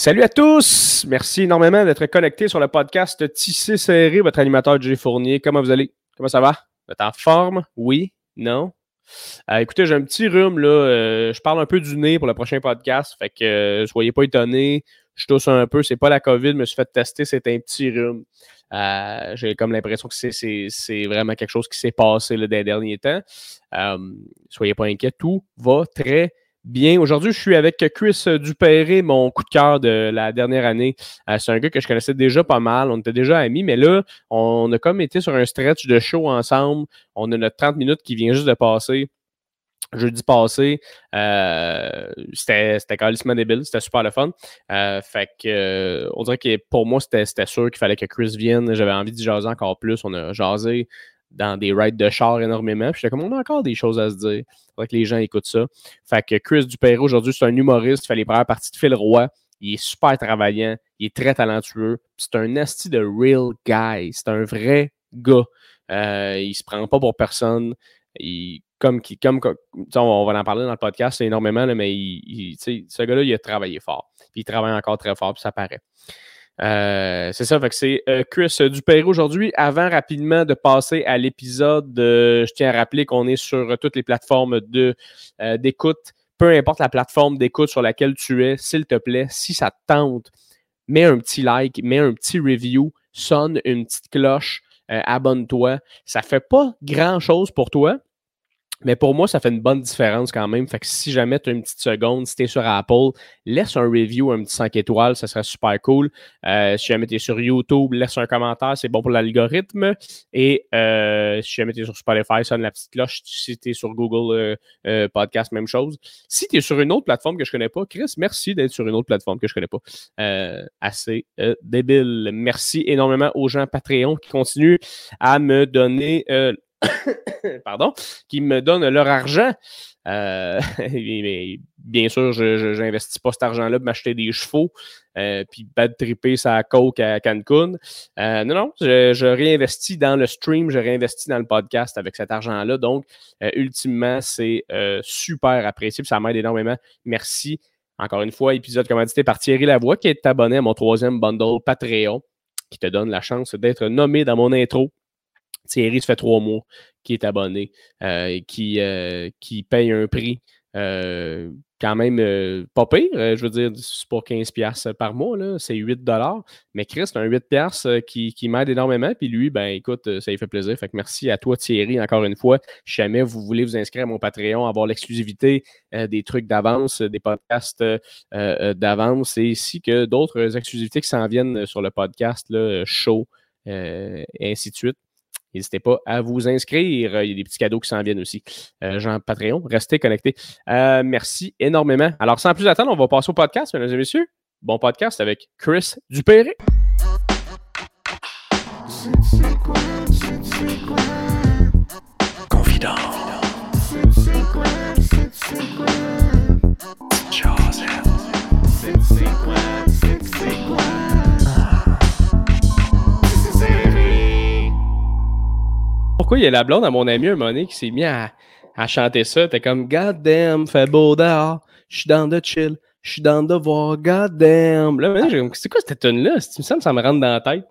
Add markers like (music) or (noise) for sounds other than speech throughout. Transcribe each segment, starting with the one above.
Salut à tous! Merci énormément d'être connectés sur le podcast Tissé Serré, votre animateur Jay Fournier. Comment vous allez? Comment ça va? Vous êtes en forme? Oui? Non? Euh, écoutez, j'ai un petit rhume, là. Euh, je parle un peu du nez pour le prochain podcast. Fait que euh, soyez pas étonnés. Je tousse un peu. C'est pas la COVID, je me suis fait tester, c'est un petit rhume. j'ai comme l'impression que c'est vraiment quelque chose qui s'est passé là, dans les derniers temps. soyez pas inquiets, tout va très Bien, aujourd'hui, je suis avec Chris Dupéré, mon coup de cœur de la dernière année. Euh, c'est un gars que je connaissais déjà pas mal, on était déjà amis, mais là, on a comme été sur un stretch de show ensemble. On a notre 30 minutes qui vient juste de passer. Jeudi passé, euh, c'était carrément débile, c'était super le fun. Euh, fait que on dirait que pour moi, c'était sûr qu'il fallait que Chris vienne. J'avais envie de jaser encore plus. On a jasé dans des rides de char énormément. Puis j'étais comme, on a encore des choses à se dire. Faudrait que les gens écoutent ça. Fait que Chris Dupéry, aujourd'hui, c'est un humoriste. Il fait les premières parties de Phil Roy. Il est super travaillant. Il est très talentueux. C'est un nasty de real guy. C'est un vrai gars. Euh, il se prend pas pour personne. Il, comme, comme, on va en parler dans le podcast énormément, mais il, ce gars-là, il a travaillé fort. Puis il travaille encore très fort, puis ça paraît. Euh, c'est ça, fait c'est euh, Chris Dupéry aujourd'hui. Avant rapidement de passer à l'épisode, je tiens à rappeler qu'on est sur toutes les plateformes de, euh, d'écoute. Peu importe la plateforme d'écoute sur laquelle tu es, s'il te plaît, si ça te tente, mets un petit like, mets un petit review, sonne une petite cloche, abonne-toi. Ça fait pas grand-chose pour toi, mais pour moi, ça fait une bonne différence quand même. Fait que si jamais tu as une petite seconde, si tu es sur Apple, laisse un review, un petit 5 étoiles, ça serait super cool. Euh, si jamais tu es sur YouTube, laisse un commentaire, c'est bon pour l'algorithme. Et euh, si jamais tu es sur Spotify, sonne la petite cloche. Si tu es sur Google euh, Podcast, même chose. Si tu es sur une autre plateforme que je connais pas, Chris, merci d'être sur une autre plateforme que je connais pas. assez débile. Merci énormément aux gens Patreon qui continuent à me donner (coughs) pardon, qui me donnent leur argent. Euh, (laughs) bien sûr, je n'investis pas cet argent-là pour m'acheter des chevaux euh, puis bad tripper sa coke à Cancun. Euh, non, non, je, réinvestis dans le stream, je réinvestis dans le podcast avec cet argent-là. Donc, ultimement, c'est super apprécié, ça m'aide énormément. Merci. Encore une fois, épisode commandité par Thierry Lavoie, qui est abonné à mon troisième bundle Patreon, qui te donne la chance d'être nommé dans mon intro Thierry, ça fait trois mois qui est abonné, euh, qui, euh, qui paye un prix euh, quand même pas pire. je veux dire, c'est pour 15$ par mois, c'est 8 Mais Chris, c'est un 8$ qui, qui m'aide énormément. Puis lui, ben écoute, ça lui fait plaisir. Fait que merci à toi, Thierry, encore une fois. Si jamais vous voulez vous inscrire à mon Patreon, avoir l'exclusivité des trucs d'avance, des podcasts d'avance, et ainsi que d'autres exclusivités qui s'en viennent sur le podcast, là, show, et ainsi de suite. N'hésitez pas à vous inscrire. Il y a des petits cadeaux qui s'en viennent aussi. Euh, Jean Patreon, restez connectés. Euh, merci énormément. Alors, sans plus attendre, on va passer au podcast, mesdames et messieurs. Bon podcast avec Chris Dupéré. Pourquoi il y a la blonde à mon ami un moment qui s'est mis à, chanter ça? T'es comme God damn, fait beau dehors, je suis dans de chill, je suis dans de voir, God damn. Là, c'est quoi cette tune là Il me ça me rentre dans la tête.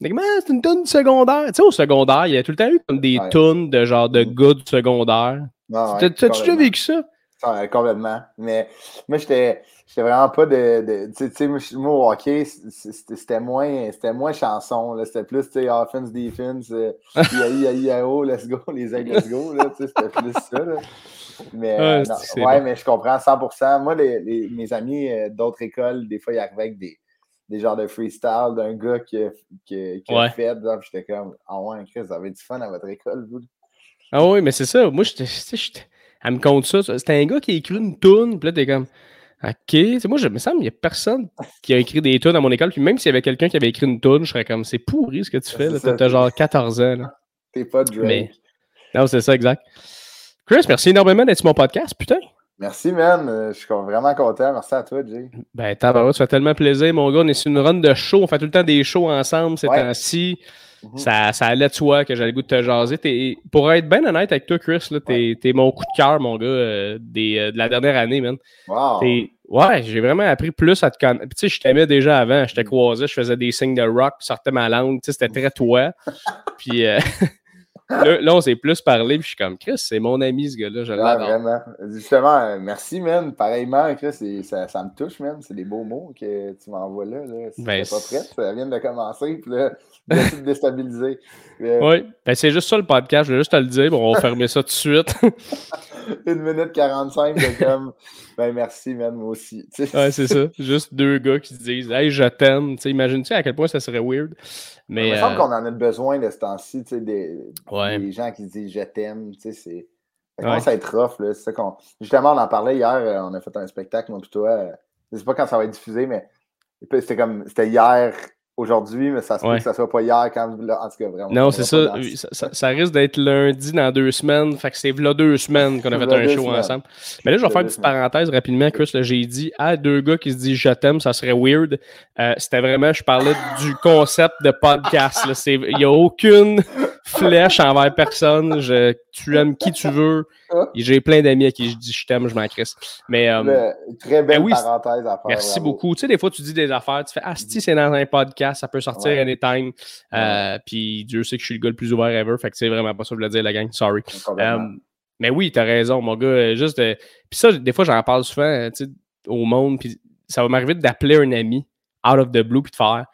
c'est une tune secondaire. Tu sais, au secondaire, il y a tout le temps eu comme des tunes de genre de mm. gars du secondaire. T'as-tu déjà vécu ça? complètement. Mais moi, j'étais J'étais vraiment pas de. tu sais, moi, au hockey, c'était moins, moins chanson. C'était plus, tu sais, offense, defense, euh, (laughs) oh, let's go, les ailes, let's go. C'était plus ça. Là. Mais, euh, ouais, mais je comprends 100%. Moi, les, mes amis euh, d'autres écoles, des fois, ils arrivaient avec des, des genres de freestyle d'un gars qui a, qui, qui a fait. J'étais comme, ah ouais, Chris, vous avez du fun à votre école, vous. Ah oui, mais c'est ça. Moi, j'étais. Elle me compte ça. C'était un gars qui a écrit une toune, puis là, t'es comme. OK. moi, je me semble qu'il n'y a personne qui a écrit des tunes à mon école. Puis même s'il y avait quelqu'un qui avait écrit une tune, je serais comme c'est pourri ce que tu fais. T'as genre 14 ans. (laughs) T'es pas Drake. Mais... Non, c'est ça, exact. Chris, merci énormément d'être sur mon podcast, putain. Merci, man. Euh, je suis vraiment content. Merci à toi, Jay. Ben, tabarouette, ça fait tellement plaisir, mon gars. On est sur une run de show. On fait tout le temps des shows ensemble ces temps-ci. Ça, ça allait de soi que j'avais le goût de te jaser. pour être bien honnête avec toi, Chris, t'es es mon coup de cœur, mon gars, euh, des, euh, de la dernière année, man. Wow. Ouais, j'ai vraiment appris plus à te connaître. Tu sais, je t'aimais déjà avant. Je te croisais, je faisais des signes de rock, sortais ma langue. Tu sais, c'était très toi. (laughs) puis euh, (laughs) là, on s'est plus parlé. Puis je suis comme, Chris, c'est mon ami, ce gars-là. Je ouais, vraiment. Justement, merci, man. Pareillement, Chris, ça, ça, me touche, man. C'est des beaux mots que tu m'envoies là. là. Si ben, pas prêt, ça vient de commencer. Puis là, (laughs) de te déstabiliser. Euh, oui, ben, c'est juste ça le podcast. Je vais juste te le dire. Bon, on va fermer ça tout de suite. (laughs) Une minute 45 de comme (laughs) ben merci, man, moi aussi. (laughs) ouais, c'est ça. Juste deux gars qui se disent Hey, je t'aime. Imagine-tu à quel point ça serait weird? Mais, il me semble euh, qu'on en a besoin de ce temps-ci, des, des gens qui se disent je t'aime. Ça commence à être rough. Là. Ça Justement, on en parlait hier. Euh, on a fait un spectacle, moi, toi. Euh, je sais pas quand ça va être diffusé, mais c'était comme c'était hier aujourd'hui, mais ça se peut que ça soit pas hier quand. en tout cas, vraiment. Non, c'est ça, ça, risque d'être lundi dans deux semaines. Fait que c'est là deux semaines qu'on a fait un show ensemble. Mais là, je vais faire une petite parenthèse rapidement, Chris. J'ai dit Ah, deux gars qui se disent je t'aime, ça serait weird. Euh, c'était vraiment, je parlais du concept de podcast. Il n'y a aucune flèche envers personne. Je, tu aimes qui tu veux. J'ai plein d'amis à qui je dis je t'aime, je m'en crisse. Mais, euh, très belle ben parenthèse à faire. Merci beaucoup. Tu sais, des fois, tu dis des affaires, tu fais Ah, si c'est dans un podcast, ça peut sortir anytime. Euh, puis Dieu sait que je suis le gars le plus ouvert ever. Fait que c'est vraiment pas ça que je voulais dire, la gang. Sorry. Euh, mais oui, t'as raison, mon gars. Juste Puis ça, des fois, j'en parle souvent au monde. Puis ça va m'arriver d'appeler un ami out of the blue puis de faire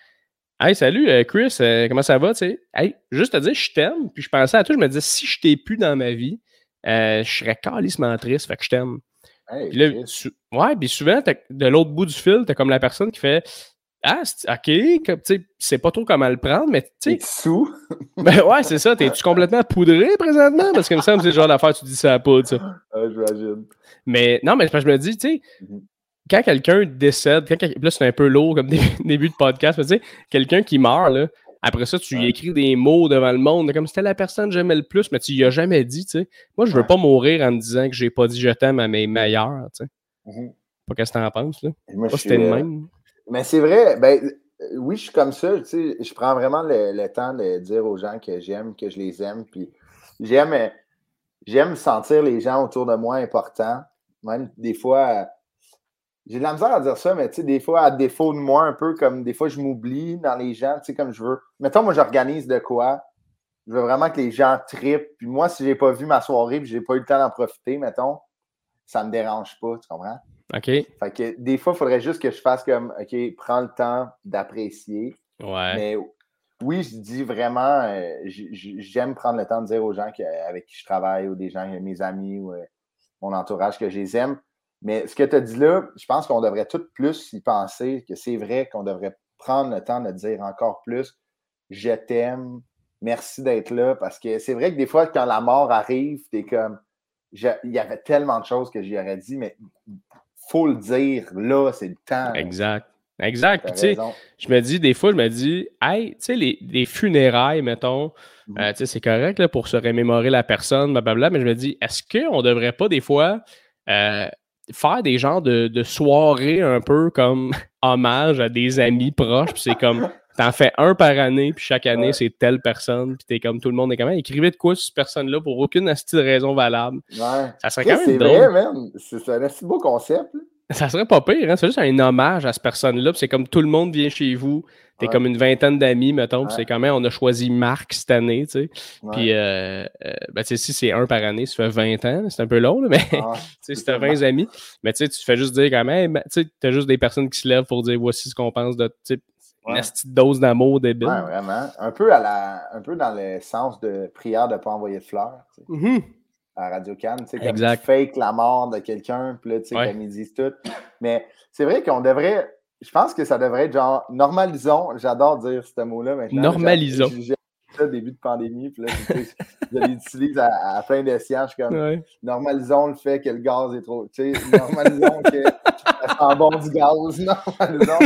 Hey, salut Chris, comment ça va? sais? Hey, juste te dire, je t'aime. Puis je pensais à toi, je me disais, si je t'ai plus dans ma vie, euh, je serais calissement triste, fait que je t'aime. Hey, ouais, puis souvent, de l'autre bout du fil, t'as comme la personne qui fait Ah, ok, tu sais, pas trop comment le prendre, mais tu sais. sous? (laughs) ben ouais, c'est ça. T'es-tu complètement poudré présentement? Parce que me semble c'est le genre d'affaire, tu dis ça à poudre, ça. Ah, j'imagine. Mais non, mais je me dis, tu sais, mm-hmm. Quand quelqu'un décède, quand, là, c'est un peu lourd comme (laughs) début de podcast, mais tu sais, quelqu'un qui meurt, là, après ça, tu écris des mots devant le monde, comme c'était la personne que j'aimais le plus, mais tu y as jamais dit, tu sais. Moi, je veux pas mourir en me disant que j'ai pas dit je t'aime à mes meilleurs, tu sais. Mm-hmm. Pas qu'est-ce que t'en penses, là. Moi, c'était le même. Mais c'est vrai, ben, euh, oui, je suis comme ça, tu sais. Je prends vraiment le, temps de dire aux gens que j'aime, que je les aime, puis j'aime, j'aime sentir les gens autour de moi importants. Même des fois, j'ai de la misère à dire ça, mais tu sais, des fois, à défaut de moi, un peu comme des fois, je m'oublie dans les gens, tu sais, comme je veux. Mettons, moi, j'organise de quoi. Je veux vraiment que les gens tripent. Puis moi, si j'ai pas vu ma soirée puis j'ai pas eu le temps d'en profiter, mettons, ça me dérange pas, tu comprends? OK. Fait que des fois, il faudrait juste que je fasse comme, OK, prends le temps d'apprécier. Ouais. Mais oui, je dis vraiment, euh, j'aime prendre le temps de dire aux gens avec qui je travaille ou des gens, mes amis ou euh, mon entourage que je les aime. Mais ce que tu as dit là, je pense qu'on devrait tout plus y penser, que c'est vrai qu'on devrait prendre le temps de dire encore plus je t'aime, merci d'être là, parce que c'est vrai que des fois, quand la mort arrive, tu es comme il y avait tellement de choses que j'y aurais dit, mais faut le dire, là, c'est le temps. Exact. Exact. tu sais, je me dis, des fois, je me dis, hey, tu sais, les, funérailles, mettons, mmh. euh, tu sais, c'est correct là, pour se remémorer la personne, blablabla, mais je me dis, est-ce qu'on ne devrait pas, des fois, euh, faire des genres de, de soirées un peu comme (laughs) hommage à des amis proches. Puis c'est comme, t'en fais un par année, puis chaque année, c'est telle personne. Puis t'es comme, tout le monde est comme, écrivez de quoi sur cette personne-là pour aucune raison valable. Ouais. Ça serait quand même C'est vrai, même. C'est un assez beau concept. Ça serait pas pire, hein? C'est juste un hommage à cette personne-là. C'est comme tout le monde vient chez vous. T'es comme une vingtaine d'amis, mettons. c'est quand même, on a choisi Marc cette année, tu sais. Puis, euh, euh, ben, tu sais, si c'est un par année, ça fait 20 ans, c'est un peu long, là, mais (laughs) tu sais, si t'as 20 amis, mais tu sais, tu fais juste dire quand même, tu sais, t'as juste des personnes qui se lèvent pour dire voici ce qu'on pense de, tu une petite dose d'amour débile. Ouais, vraiment. Un peu, à la, un peu dans le sens de prière de ne pas envoyer de fleurs. Mm-hmm. À Radio Cannes, tu sais, comme tu fake la mort de quelqu'un, puis là, tu sais, comme ils disent tout. Mais c'est vrai qu'on devrait je pense que ça devrait être genre normalisons. J'adore dire ce mot-là maintenant. Normalisons. J'ai ça au début de pandémie, puis là, je l'utilise à, à, plein de sciences. comme normalisons le fait que le gaz est trop. Tu sais, normalisons que ça sent bon du gaz. (laughs) Normalisons.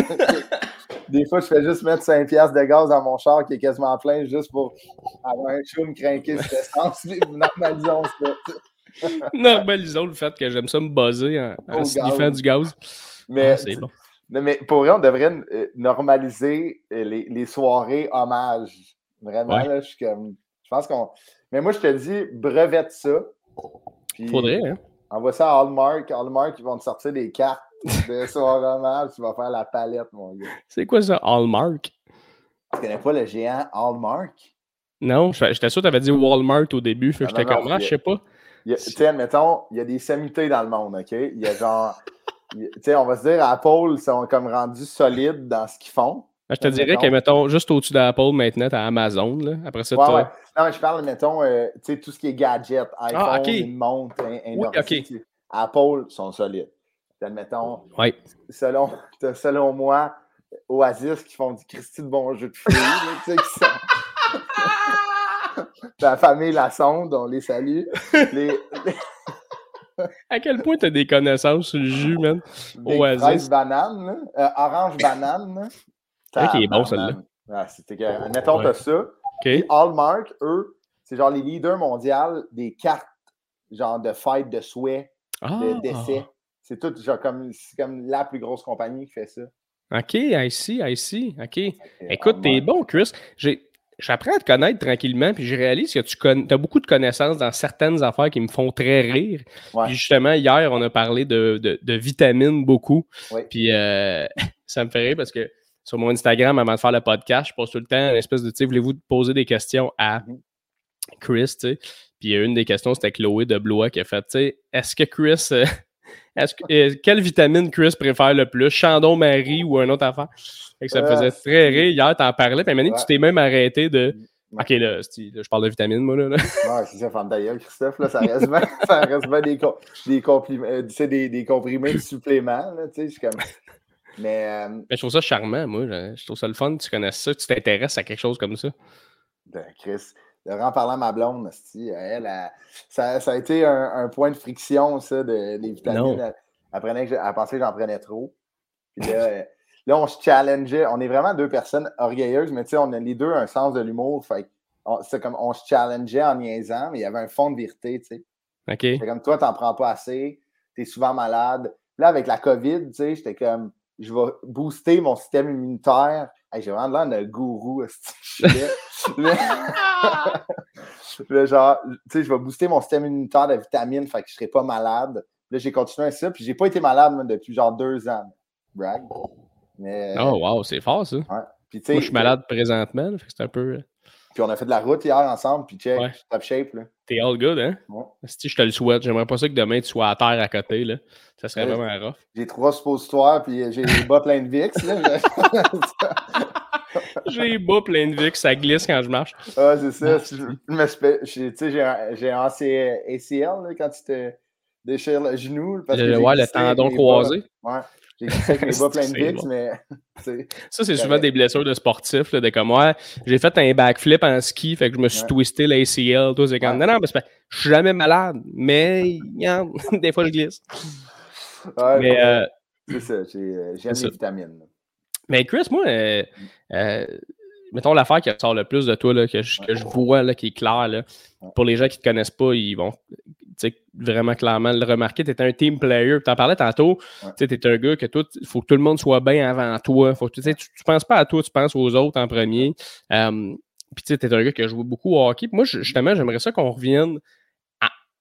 Des fois, je fais juste mettre 5 piastres de gaz dans mon char qui est quasiment plein juste pour avoir un chaud me craquer cette essence. (laughs) Normalisons ça. Normalisons le fait que j'aime ça me buzzer en, en sniffant du gaz. Mais ah, bon mais pour vrai, on devrait euh, normaliser euh, les, soirées hommages. Vraiment, là, je suis comme. Je pense qu'on. Mais moi, je te dis, brevette ça. Faudrait, hein? Envoie ça à Hallmark. Hallmark, ils vont te sortir des cartes tu vas faire la palette, mon gars. C'est quoi ça, Hallmark? Tu connais pas le géant Hallmark? Non, j'étais sûr que tu avais dit Walmart au début, fait que j'étais comme, ah, je sais pas. Tu sais, mettons, il y a des sommités dans le monde, OK? Il y a genre, (laughs) tu sais, on va se dire, Apple sont comme rendus solides dans ce qu'ils font. Ben, je te dirais que, mettons, juste au-dessus d'Apple, maintenant, tu as Amazon. Là. Après ça, ouais, ouais. Non, mais je parle, mettons, euh, tu sais, tout ce qui est gadget, ah, iPhone, ah, okay. une montre, un, un oui, okay. Apple sont solides. Mettons, ouais. selon, selon moi, Oasis qui font du Christy de bon jeu de filles, tu sais, qui sont... (laughs) La famille La Sonde, on les salue. Les, les... À quel point tu as des connaissances sur le jus, man? (laughs) Des Oasis. banane, euh, orange (laughs) banane. C'est qui est bon, celle-là. Ah, c'était Mettons, ouais. ça. Okay. Hallmark, eux, c'est genre les leaders mondiaux des cartes, genre de fêtes de souhait, ah. de décès. C'est tout, genre, comme, comme la plus grosse compagnie qui fait ça. OK, I see, I see. OK. Écoute, t'es bon, Chris. J'apprends à te connaître tranquillement, puis je réalise que tu as beaucoup de connaissances dans certaines affaires qui me font très rire. Ouais. Puis justement, hier, on a parlé de, de, de vitamines beaucoup. Puis euh, (laughs) ça me fait rire parce que sur mon Instagram, avant de faire le podcast, je pose tout le temps une espèce de, tu sais, voulez-vous poser des questions à Mhm. Chris, tu sais? Puis une des questions, c'était Chloé de Blois qui a fait, tu sais, est-ce que Chris... euh, est-ce que, euh, quelle vitamine Chris préfère le plus? Chandon Marie ou un autre affaire? Fait que ça me Euh, faisait très rire. Hier, t'en parlais. Puis Ouais. tu t'es même arrêté de. Ok, là, je parle de vitamines, moi, là. là. Ouais, c'est ça, femme d'ailleurs, Christophe, là, ça reste bien, (laughs) ça reste bien des, com- des, compliments, euh, tu sais, des, des comprimés de (laughs) suppléments, là, tu sais, je suis comme... Mais, euh, Mais je trouve ça charmant, moi. Je, je trouve ça le fun. Tu connais ça, tu t'intéresses à quelque chose comme ça. ben, Chris, en parlant à ma blonde, elle, ça, ça a été un, un point de friction, ça, de, des vitamines. Elle, elle que elle pensait que j'en prenais trop. Puis là, euh, là, on se challengeait. On est vraiment deux personnes orgueilleuses, mais tu sais, on a les deux un sens de l'humour. Fait c'est comme on se challengeait en niaisant, mais il y avait un fond de vérité, tu sais. OK? C'est comme toi, t'en prends pas assez, t'es souvent malade. Là, avec la COVID, tu sais, j'étais comme, je vais booster mon système immunitaire. Hey, j'ai vraiment l'air d'un gourou. (laughs) Là, (laughs) genre, tu sais, je vais booster mon système immunitaire de vitamines, fait que je serai pas malade. Là, j'ai continué ça, puis j'ai pas été malade moi, depuis genre deux ans. Brag. Mais, Oh, wow, c'est fort, ça. Moi, ouais. Puis, tu sais, je suis malade présentement. là, fait que c'est un peu. euh, Puis on a fait de la route hier ensemble, puis check, Ouais. je suis top shape. Là. T'es all good, hein? Ouais. Si je te le souhaite, j'aimerais pas ça que demain tu sois à terre à côté, là. Ça serait Ouais. vraiment rough. J'ai trois suppositoires, puis j'ai bas pleins de VIX. Là. (laughs) (laughs) J'ai les bas plein de VIX, ça glisse quand je marche. Ah, c'est ça. Tu sais, j'ai un, ACL là, quand tu te déchires le genou. Parce que Le, ouais, le tendon croisé. bas- Ouais. J'ai glissé avec mes (laughs) bas pleins de VIX, bon. mais. (laughs) Ça, c'est souvent des blessures de sportifs, là, de comme, ouais, j'ai fait un backflip en ski, fait que je me suis Ouais. twisté l'ACL. Toi, c'est comme, Ouais. non, non, mais c'est pas- je suis jamais malade, mais, (laughs) des fois, je glisse. ouais, Mais, euh, C'est ça. j'ai- euh, les ça. vitamines. là. Mais Chris, moi, euh, euh, mettons l'affaire qui ressort le plus de toi, là, que, je, que je vois, là, qui est claire, là, pour les gens qui ne te connaissent pas, ils vont vraiment clairement le remarquer. Tu es un team player. Tu en parlais tantôt. Tu es un gars que tout, il faut que tout le monde soit bien avant toi. Faut que, tu ne penses pas à toi, tu penses aux autres en premier. Euh, Puis tu es un gars qui a joué beaucoup au hockey. Puis moi, je- justement, j'aimerais ça qu'on revienne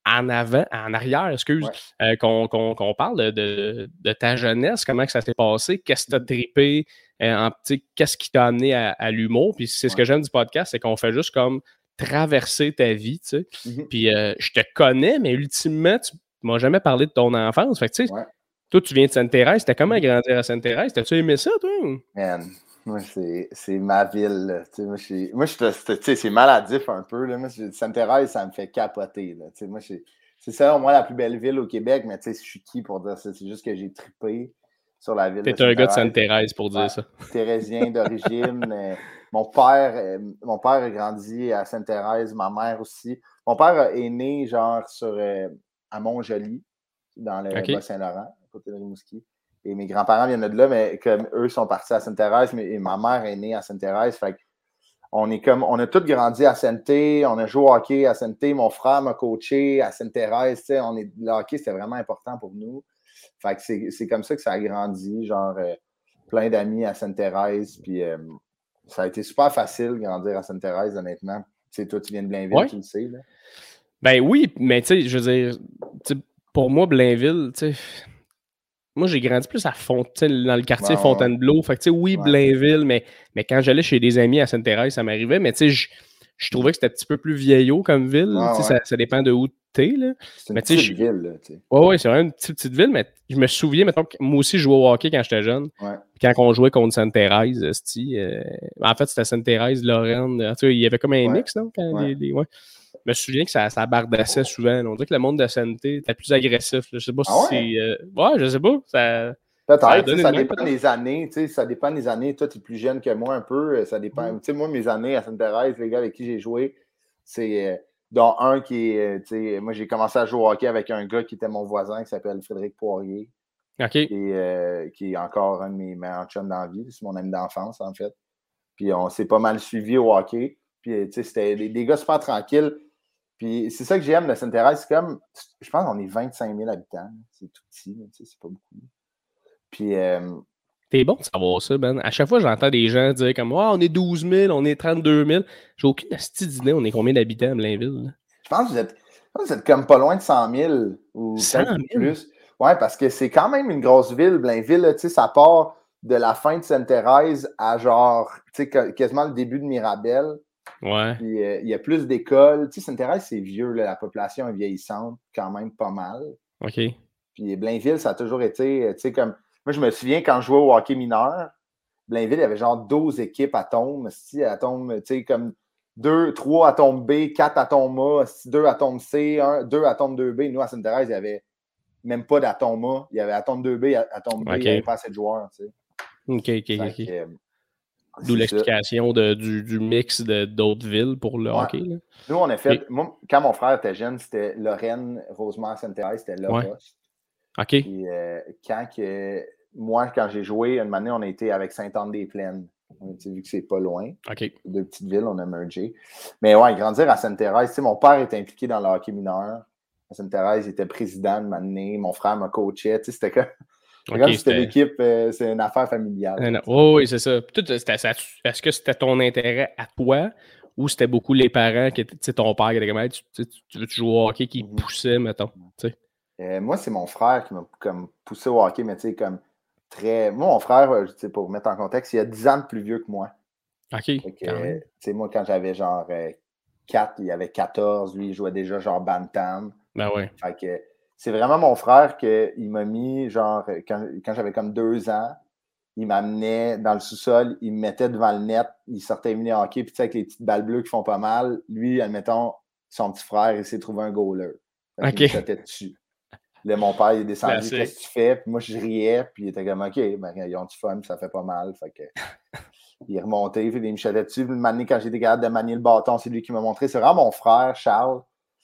en avant, en arrière, excuse, Ouais. euh, qu'on parle de, de- ta jeunesse, comment que ça s'est passé, qu'est-ce que tu as trippé, euh, qu'est-ce qui t'a amené à, à l'humour? Puis c'est ce que j'aime du podcast, c'est qu'on fait juste comme traverser ta vie, tu sais. Mhm. Puis euh, je te connais, mais ultimement, tu m'as jamais parlé de ton enfance. Fait que tu sais, Ouais. toi, tu viens de Sainte-Thérèse, t'as comment grandir à Sainte-Thérèse? T'as-tu aimé ça, toi? Man, moi, c'est ma ville. Moi, moi, c'est maladif un peu. Là. Moi, Sainte-Thérèse, ça me fait capoter. Là. Moi, c'est au moins, la plus belle ville au Québec, mais tu sais, je suis qui pour dire ça? C'est juste que j'ai trippé sur la ville. T'es un gars de Sainte-Thérèse. Pour dire Ouais. ça. (laughs) Thérésien d'origine. (laughs) euh, mon père, euh, mon père a grandi à Sainte-Thérèse, ma mère aussi. Mon père est né genre sur euh, à Montjoli, dans le. Bas-Saint-Laurent, à côté de Rimouski. Et mes grands-parents viennent de là, mais comme eux sont partis à Sainte-Thérèse, mais et ma mère est née à Sainte-Thérèse. Fait on est comme on a tous grandi à sainte on a joué au hockey à sainte mon frère m'a coaché à Sainte-Thérèse, on est le hockey c'était vraiment important pour nous. Fait que c'est comme ça que ça a grandi, genre euh, plein d'amis à Sainte-Thérèse. Puis euh, ça a été super facile de grandir à Sainte-Thérèse, honnêtement. Tu sais, toi, tu viens de Blainville, Ouais. tu le sais. Là. Ben oui, mais tu sais, je veux dire, pour moi, Blainville, tu sais, moi, j'ai grandi plus à Fontaine, dans le quartier Fontainebleau. Fait que, oui, Blainville, mais, mais quand j'allais chez des amis à Sainte-Thérèse, ça m'arrivait. Mais tu sais, je, trouvais que c'était un petit peu plus vieillot comme ville. Ça, ça, dépend de où tu es. C'est une petite ville. Oui, ouais, c'est vraiment une petite, petite, ville. Mais je me souviens, maintenant moi aussi, je jouais au hockey quand j'étais jeune. Quand on jouait contre Sainte-Thérèse, euh, en fait, c'était Sainte-Thérèse, Lorraine. Il y avait comme un mix, non? Quand les, je me souviens que ça, ça bardassait souvent. On dirait que le monde de santé était plus agressif. Je sais pas si ah c'est. Euh, ouais, je sais pas. Ça. Peut-être, ça, dépend des années, ça dépend des années. Toi, tu es plus jeune que moi un peu, euh, ça dépend. Mm. moi, mes années à Sainte-Thérèse, les gars avec qui j'ai joué, c'est euh, dont un qui est, moi, j'ai commencé à jouer au hockey avec un gars qui était mon voisin, qui s'appelle Frédéric Poirier. OK. Et, qui est encore un de mes meilleurs chums dans la vie, c'est mon ami d'enfance, en fait. Puis on s'est pas mal suivi au hockey. Puis, tu sais, c'était des, gars super tranquilles. Puis c'est ça que j'aime de Sainte-Thérèse, c'est comme, je pense qu'on est 25 000 habitants. C'est tout petit, c'est pas beaucoup. Puis. Euh, T'es bon de savoir ça, Ben. À chaque fois, j'entends des gens dire comme, oh, on est 12 000, on est 32 000. J'ai aucune d'idée, on est combien d'habitants à Blainville? Je pense que vous êtes, comme pas loin de 100 000 ou 100 000? plus. Ouais, parce que c'est quand même une grosse ville, Blainville. Tu sais, ça part de la fin de Sainte-Thérèse à genre, tu sais, quasiment le début de Mirabel. Ouais. Puis euh, il y a plus d'écoles. Tu sais, Sainte-Thérèse, c'est vieux, la population est vieillissante quand même pas mal. OK. Puis Blainville, ça a toujours été, euh, tu sais, comme. Moi, je me souviens quand je jouais au hockey mineur, Blainville, il y avait genre 12 équipes à tombe. À tombe, tu sais, comme 2, 3 à tombe B, 4 à tombe A, 2 à tombe C, 1, 2 à tombe 2B. Nous, à Sainte-Thérèse, il n'y avait même pas d'atome A. Il y avait tombe 2B, tombe B, il n'y avait pas assez de joueurs, tu sais. OK, OK, OK. Euh, D'où l'explication du, du, mix d'autres villes pour le hockey. Nous, on a fait. Moi, quand mon frère était jeune, c'était Lorraine, Rosemont, Sainte-Thérèse, c'était là. OK. Euh, quand que, moi, quand j'ai joué, une année, on a été avec Sainte-Anne-des-Plaines. Vu que c'est pas loin. OK. Deux petites villes, on a mergé. Mais ouais, grandir à Sainte-Thérèse, mon père était impliqué dans le hockey mineur. À Sainte-Thérèse, il était président de année. Mon frère m'a coaché. C'était comme c'était l'équipe, euh, c'est une affaire familiale. oui, c'est ça. Est-ce que c'était ton intérêt à toi ou c'était beaucoup les parents, qui étaient, ton père qui était comme tu, tu, veux jouer au hockey qui mhm. poussait, mettons? Euh, moi, c'est mon frère qui m'a comme poussé au hockey, mais tu sais, comme très. Moi, mon frère, euh, pour mettre en contexte, il a 10 ans de plus vieux que moi. OK. Tu sais, moi, quand j'avais genre 4, il avait 14, lui, il jouait déjà genre Bantam. Ben ouais. Fait que c'est vraiment mon frère qui m'a mis, genre, quand, j'avais comme deux ans, il m'amenait dans le sous-sol, il me mettait devant le net, il sortait mini hockey, puis tu sais, avec les petites balles bleues qui font pas mal, lui, admettons, son petit frère, il s'est trouvé un goaler. OK. Il me dessus. Là, mon père, il est descendu, qu'est-ce que tu fais? Puis moi, je riais, puis il était comme, OK, ben, ils ont du fun, ça fait pas mal. Fait que, (laughs) il est remonté, puis il me chatait dessus. Puis, une quand j'étais capable de manier le bâton, c'est lui qui m'a montré. C'est vraiment mon frère, Charles,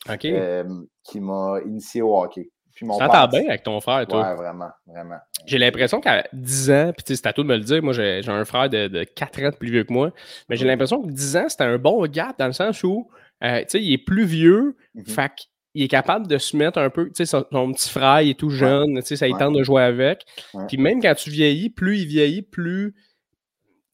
euh, qui m'a initié au hockey. Tu t'entends bien avec ton frère, toi? Ouais, vraiment, vraiment. J'ai l'impression qu'à 10 ans, puis c'est à toi de me le dire, moi j'ai un frère de, de, 4 ans de plus vieux que moi, mais j'ai l'impression que 10 ans, c'était un bon gap dans le sens où, euh, tu sais, il est plus vieux, mm-hmm. fait qu'il est capable de se mettre un peu, tu sais, son, petit frère, il est tout jeune, tu sais, ça il tente de jouer avec. Puis même quand tu vieillis, plus il vieillit, plus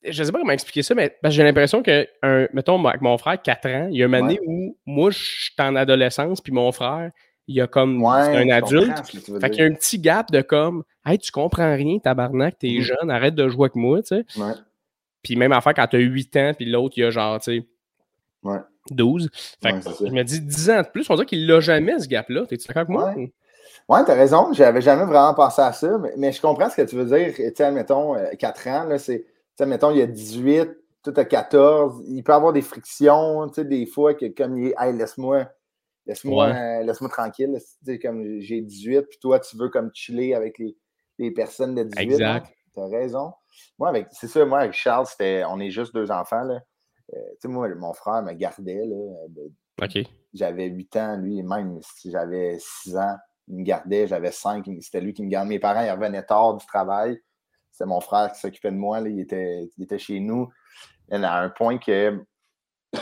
je sais pas comment expliquer ça, mais j'ai l'impression que, un, mettons, avec mon frère, 4 ans, il y a une année où moi, je suis en adolescence, puis mon frère, il y a comme un adulte. Fait qu'il y a un petit gap de comme Hey, tu comprends rien, tabarnak, t'es es mm-hmm. jeune, arrête de jouer avec moi, tu sais. Puis même affaire quand t'as 8 ans, puis l'autre, il y a genre, tu sais, ouais. 12. Fait que je me dis 10 ans de plus, on dirait qu'il l'a jamais, ce gap-là. T'es-tu d'accord avec moi? Ouais, t'as raison. J'avais jamais vraiment pensé à ça, mais, je comprends ce que tu veux dire. Tu sais, admettons, 4 euh, ans, là, c'est, tu sais, admettons, il y a 18, tout à 14. Il peut y avoir des frictions, tu sais, des fois, que comme il est, hey, laisse-moi Laisse-moi laisse tranquille. comme j'ai 18, puis toi, tu veux comme chiller avec les, les personnes de 18. Exact. Tu as raison. Moi, avec, c'est ça, moi, avec Charles, c'était, on est juste deux enfants. Là. Euh, moi, mon frère me gardait. Là, J'avais 8 ans, lui, même si j'avais 6 ans, il me gardait, j'avais 5, c'était lui qui me gardait. Mes parents, ils revenaient tard du travail. C'était mon frère qui s'occupait de moi, là, il, était, il était chez nous. A un point que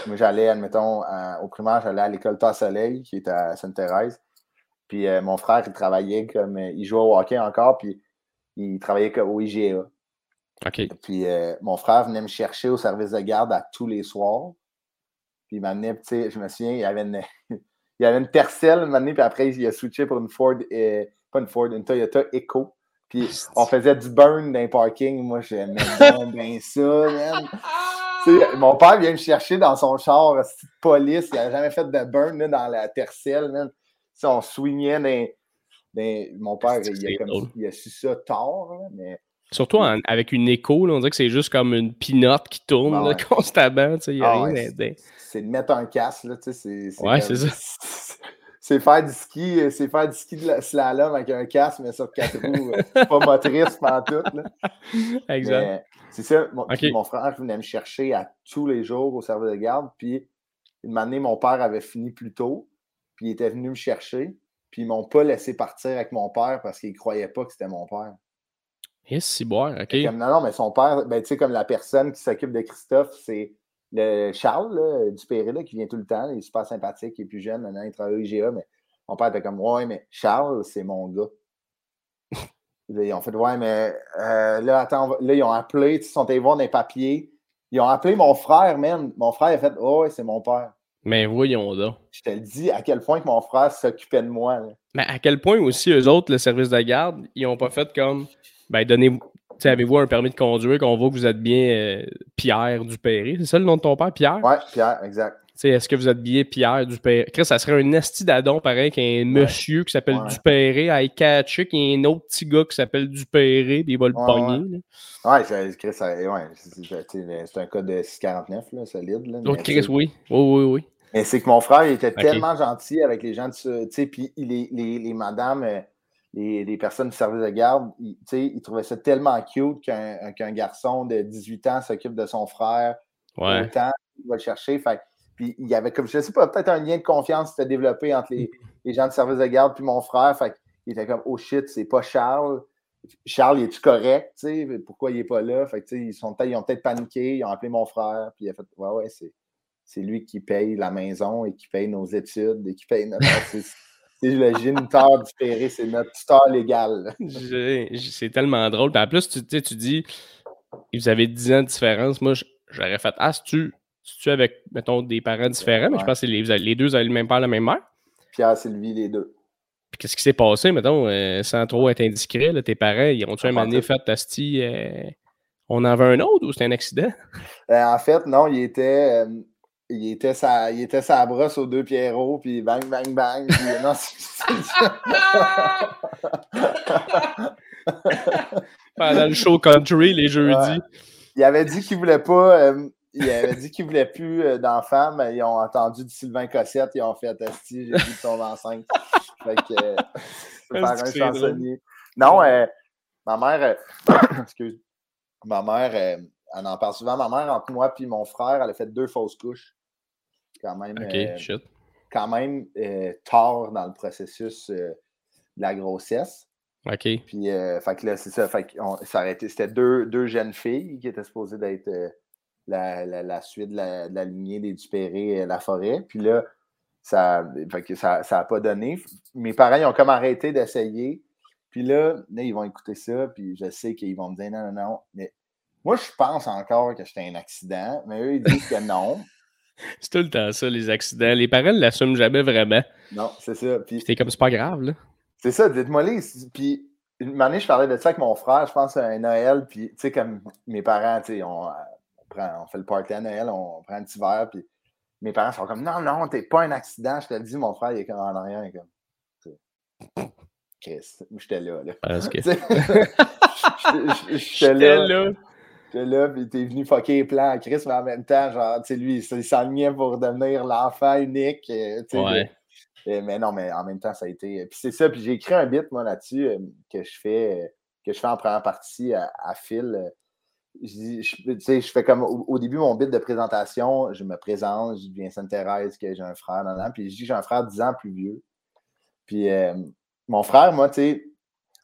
moi, j'allais, admettons, au primaire, j'allais à l'école Soleil, qui est à Sainte-Thérèse. Puis euh, mon frère, il travaillait comme. Euh, il jouait au hockey encore, puis il travaillait au IGA. OK. Puis euh, mon frère venait me chercher au service de garde à tous les soirs. Puis il m'amenait, tu sais, je me souviens, il y avait une, (laughs) il y avait une Tercel puis après, il a switché pour une Ford, pas une Ford, une Toyota Echo. Puis on faisait du burn dans les parkings. Moi, j'aimais bien ça, man. (laughs) mon père vient me chercher dans son char, de police. Il n'avait jamais fait de burn dans la tercelle, man. on swingait dans, Mon père, il a, su ça tard, mais. Surtout avec une écho, on dirait que c'est juste comme une pinotte qui tourne constamment. Il a ah rien C'est de mettre un casque. Là, c'est, ouais, c'est ça. (laughs) c'est faire du ski, euh, c'est faire du ski de slalom avec un casque, mais sur quatre (laughs) roues, euh, pas motrice, pas tout. Exact. C'est ça. Mon, mon, frère venait me chercher à tous les jours au service de garde. Puis une année, mon père avait fini plus tôt. Puis il était venu me chercher. Puis ils m'ont pas laissé partir avec mon père parce qu'ils ne croyaient pas que c'était mon père. Yes, si boire, OK. non, non, mais son père, ben, tu sais, comme la personne qui s'occupe de Christophe, c'est le Charles là, Dupéré là, qui vient tout le temps, il est super sympathique, il est plus jeune, maintenant il travaille au IGA, mais mon père était comme Ouais, mais Charles, c'est mon gars. (laughs) ils ont fait Ouais, mais euh, là, attends, là, ils ont appelé, ils sont allés voir les papiers. Ils ont appelé mon frère, man. Mon frère a fait Oh, ouais, c'est mon père. Mais voyons là. Je te le dis à quel point que mon frère s'occupait de moi. Mais à quel point aussi, eux autres, le service de garde, ils n'ont pas fait comme ben, donnez avez-vous un permis de conduire qu'on voit que vous êtes bien euh, Pierre Dupéré? C'est ça le nom de ton père, Pierre? Oui, Pierre, exact. Est-ce que vous êtes bien Pierre Dupéré? Chris, ça serait un esti d'adon pareil qu'un monsieur qui s'appelle Dupéré à catcher qu'il y a un autre petit gars qui s'appelle Dupéré puis il va le pogner. Ouais, Chris, c'est un cas de 649, là, solide. Là, Donc, Chris, oui. Oui, oui, oui. Mais c'est que mon frère, il était tellement gentil avec les gens, tu sais, puis les, les, les madames les, personnes du service de garde, ils, ils trouvaient ça tellement cute qu'un garçon de 18 ans s'occupe de son frère. Ouais. Autant, il va le chercher. Fait, puis il y avait comme, je sais pas, peut-être un lien de confiance qui s'était développé entre les, (laughs) gens du service de garde puis mon frère. Fait il était comme, oh shit, c'est pas Charles. Charles, il est-tu correct? Pourquoi il n'est pas là? Fait ils, sont, ils ont peut-être paniqué, ils ont appelé mon frère, puis il a fait, ouais, ouais, c'est lui qui paye la maison et qui paye nos études et qui paye notre. (laughs) C'est le géniteur différé, c'est notre tuteur légal. C'est tellement drôle. Puis en plus, tu, tu dis, vous avez 10 ans de différence. Moi, j'aurais fait Ah, si tu, tu avec, mettons, des parents différents, mais je pense que les, les deux avaient le même père, la même mère. Pierre, Sylvie, les deux. Puis qu'est-ce qui s'est passé, mettons, euh, sans trop être indiscret, là, tes parents, ils ont-tu un moment fait Tasti, euh, on en veut un autre ou c'était un accident? Euh, en fait, non, il était il était sa, il était sa brosse aux deux Pierrots, puis bang, bang, bang. Puis, (laughs) non, (laughs) Pendant le show country, les jeudis. Il avait dit qu'il voulait pas. Euh, il avait dit qu'il voulait plus euh, d'enfants, mais ils ont entendu du Sylvain Cossette, ils ont fait Asti, j'ai dit tomber enceinte. fait que euh, faire un chansonnier. Non, ma mère, (coughs) excuse, ma mère, elle en parle souvent. Ma mère, entre moi et mon frère, elle a fait deux fausses couches quand même, euh, quand même euh, tard dans le processus euh, de la grossesse. OK. Puis, fait que là, c'est ça. Fait C'était deux, deux, jeunes filles qui étaient supposées d'être la, la, suite de la, de la, lignée des Dupéré la forêt. Puis là, ça n'a ça, ça pas donné. Mes parents, ils ont comme arrêté d'essayer. Puis là, là, ils vont écouter ça. Puis je sais qu'ils vont me dire non, non, non. Mais moi, je pense encore que c'était un accident. Mais eux, ils disent que non. C'est tout le temps ça, les accidents. Les parents ne l'assument jamais vraiment. Non, c'est ça. C'était comme c'est pas grave, là. C'est ça, dites-moi les. Puis une année, je parlais de ça avec mon frère, je pense à un Noël, puis tu sais, comme mes parents, tu sais, on, on, fait le party à Noël, on prend un petit verre, puis mes parents sont comme non, non, t'es pas un accident, je te le dis, mon frère, il est comme en arrière, comme. Chris, j'étais là, là. Parce que. (laughs) J'étais là. là là, puis t'es venu fucker les plans à Chris, mais en même temps, genre, tu sais, lui, il s'enlignait pour devenir l'enfant unique. Euh, ouais. mais non, mais en même temps, ça a été. Puis c'est ça, puis j'ai écrit un bit, moi, là-dessus, euh, que je fais euh, que je fais en première partie à, à fil. Je, je, je fais comme au, début, mon bit de présentation, je me présente, je dis Vincent-Thérèse, que j'ai un frère, nan, nan, puis je dis j'ai un frère 10 ans plus vieux. Puis mon frère, moi, tu sais,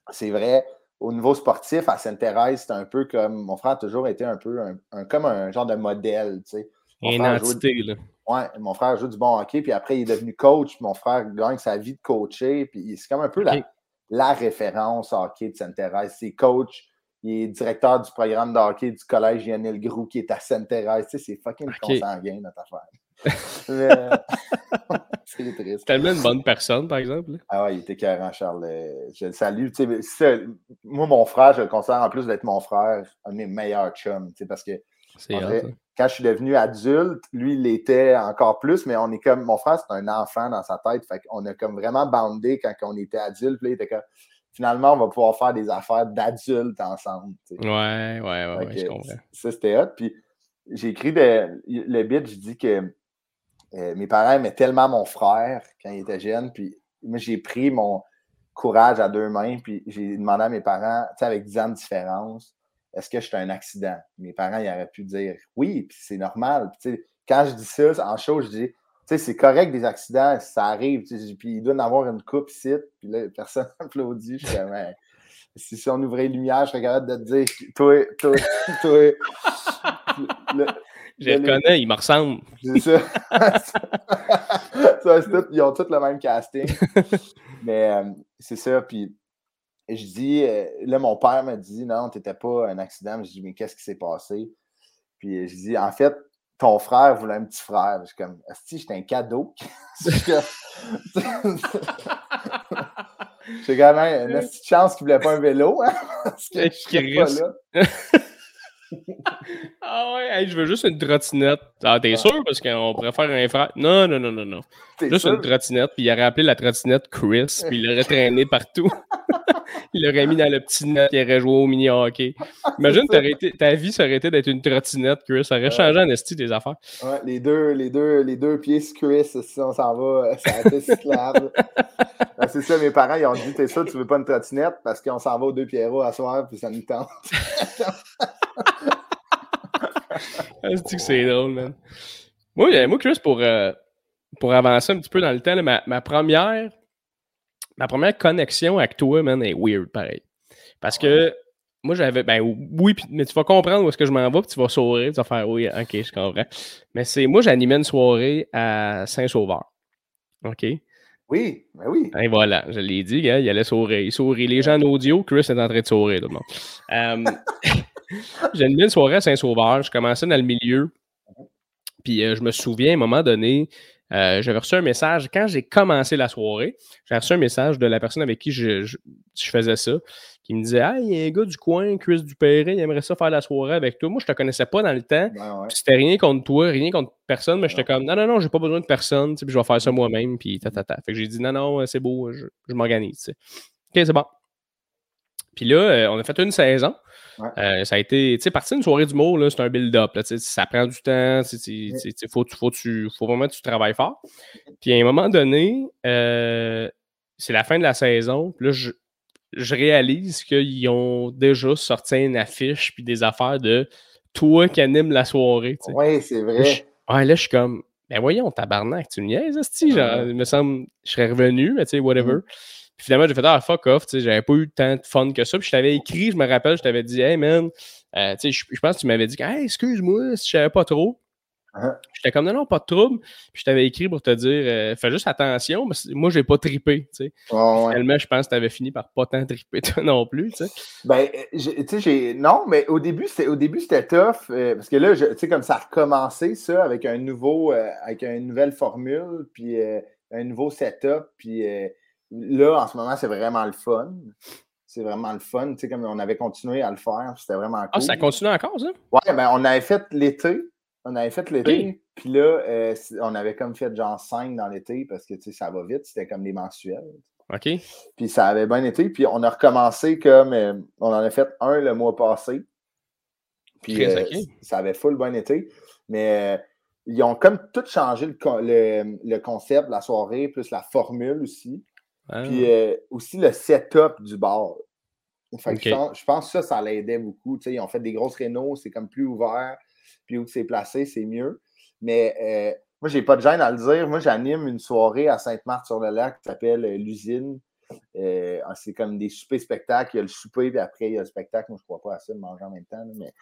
c'est vrai, au niveau sportif, à Sainte-Thérèse, c'est un peu comme. Mon frère a toujours été un peu un, comme un genre de modèle, tu sais. Une entité, là. Ouais, mon frère joue du bon hockey, puis après, il est devenu coach. Mon frère gagne sa vie de coacher, puis c'est comme un peu la, la, référence hockey de Sainte-Thérèse. C'est coach, il est directeur du programme de hockey du collège Lionel Groux qui est à Sainte-Thérèse. Tu sais, c'est fucking consanguin, notre affaire. (laughs) (laughs) c'est triste. Tellement une bonne personne, par exemple. Ah ouais, il était carré, Charles. Je le salue. moi, mon frère, je le considère en plus d'être mon frère, un de mes meilleurs chums. Parce que quand je suis devenu adulte, lui, il l'était encore plus, mais on est comme. Mon frère, c'est un enfant dans sa tête. Fait qu'on a comme vraiment bandé quand on était adulte. Puis il était comme finalement, on va pouvoir faire des affaires d'adultes ensemble. Ouais, ouais, ouais, je comprends. Ça, c'était hot. Puis j'ai écrit le bit, je dis que euh, mes parents aimaient tellement mon frère quand il était jeune. Puis moi, j'ai pris mon courage à deux mains, puis j'ai demandé à mes parents, tu sais, avec 10 ans de différence, est-ce que j'étais un accident? Mes parents, ils auraient pu dire oui, puis c'est normal. Quand je dis ça, en show, je dis sais, c'est correct des accidents, ça arrive, puis il doit en avoir une coupe ici, puis là, personne (laughs) n'applaudit. Je suis comme, si, on ouvrait les lumières, je serais capable de te dire, toi, toi, toi. Je le connais, il me ressemble. C'est ça. ils ont tous le même casting. Mais euh, c'est ça, puis je dis, euh, là, mon père m'a dit, non, tu n'étais pas un accident. Je dis, mais qu'est-ce qui s'est passé? Puis je dis, en fait, ton frère voulait un petit frère. Je suis comme, si j'étais un cadeau. J'ai quand même une petite chance qu'il ne voulait pas un vélo. Hein, (laughs) parce que je pas là. (laughs) ah ouais, je veux juste une trottinette. Ah, t'es sûr? Parce qu'on pourrait faire un frère. Non, non, non, non, non. Juste une trottinette, puis il aurait appelé la trottinette Chris, puis il l'aurait traîné partout. (laughs) il l'aurait mis dans le petit net, il aurait joué au mini-hockey. Imagine, ta vie, ça aurait été d'être une trottinette, Chris. Ça aurait changé en esti des affaires. Ouais, les deux, les deux, les deux pieds Chris, si on s'en va, ça a été cyclable. (laughs) c'est ça, mes parents, ils ont dit T'es sûr, tu veux pas une trottinette? Parce qu'on s'en va aux deux Pierrots à soir, puis ça nous tente. (laughs) cest que c'est drôle, man? Moi, euh, moi Chris, pour, euh, pour avancer un petit peu dans le temps, ma, première, ma première connexion avec toi, man, est weird, pareil. Parce que moi, j'avais. Ben oui, mais tu vas comprendre où est-ce que je m'en vais, puis tu vas sourire, tu vas faire oui, ok, je comprends. Mais c'est moi, j'animais une soirée à Saint-Sauveur. OK? Oui, ben oui. Et voilà, je l'ai dit, il allait sourire. Il sourit. Les gens en audio, Chris est en train de sourire, tout le monde. (laughs) J'ai une soirée à Saint-Sauveur. Je commençais dans le milieu. Puis euh, je me souviens, à un moment donné, euh, j'avais reçu un message. Quand j'ai commencé la soirée, j'ai reçu un message de la personne avec qui je, faisais ça, qui me disait Hey, il y a un gars du coin, Chris Dupéré, il aimerait ça faire la soirée avec toi. Moi, je te connaissais pas dans le temps. C'était rien contre toi, rien contre personne, mais j'étais comme Non, non, non, j'ai pas besoin de personne, puis je vais faire ça moi-même. Puis ta, ta, ta. Fait que j'ai dit Non, non, c'est beau, je, m'organise. Ok, c'est bon. Puis là, euh, on a fait une saison. Euh, ça a été, tu sais, partir d'une soirée d'humour, c'est un build-up. Ça prend du temps. Il faut, faut, faut, vraiment que tu travailles fort. Puis à un moment donné, euh, c'est la fin de la saison. Puis là, je, je réalise qu'ils ont déjà sorti une affiche puis des affaires de toi qui anime la soirée. Oui, c'est vrai. ouais, là, je suis comme, ben voyons, tabarnak, tu me niaises, genre, il me semble, je serais revenu, mais tu sais, whatever. Mm-hmm. Puis finalement, j'ai fait Ah, fuck off, tu sais, j'avais pas eu tant de fun que ça. Puis je t'avais écrit, je me rappelle, je t'avais dit Hey man, euh, tu sais, je, pense que tu m'avais dit Hey, excuse-moi si je savais pas trop. Uh-huh. J'étais comme non, non, pas de trouble. Puis je t'avais écrit pour te dire euh, fais juste attention, mais moi, j'ai pas trippé. Tu sais. Finalement, je pense que tu avais fini par pas tant tripper (laughs) toi non plus. Tu sais. Ben, tu sais, j'ai. Non, mais au début, c'était, au début, c'était tough. Euh, parce que là, tu sais, comme ça a recommencé, ça, avec un nouveau, avec une nouvelle formule, puis un nouveau setup, puis là, en ce moment, c'est vraiment le fun. C'est vraiment le fun. Tu sais, comme on avait continué à le faire, c'était vraiment cool. Ah, ça continue encore, ça? Ouais, ben, on avait fait l'été. On avait fait l'été. Puis là, euh, on avait comme fait genre 5 dans l'été parce que, tu sais, ça va vite. C'était comme des mensuels. OK. Puis ça avait bien été. Puis on a recommencé comme. Euh, on en a fait un le mois passé. Puis euh, ça avait full bon été. Mais ils ont comme tout changé le, le, le, concept, la soirée, plus la formule aussi. Ah. Puis euh, aussi le setup du bar. je, pense, que ça, ça l'aidait beaucoup. ils ont fait des grosses rénaux, c'est comme plus ouvert. Puis où c'est placé, c'est mieux. Mais euh, moi, j'ai pas de gêne à le dire. Moi, j'anime une soirée à Sainte-Marthe-sur-le-Lac qui s'appelle euh, l'usine. c'est comme des soupers spectacles. Il y a le souper, puis après, il y a le spectacle. Moi, je ne crois pas à ça de manger en même temps. mais,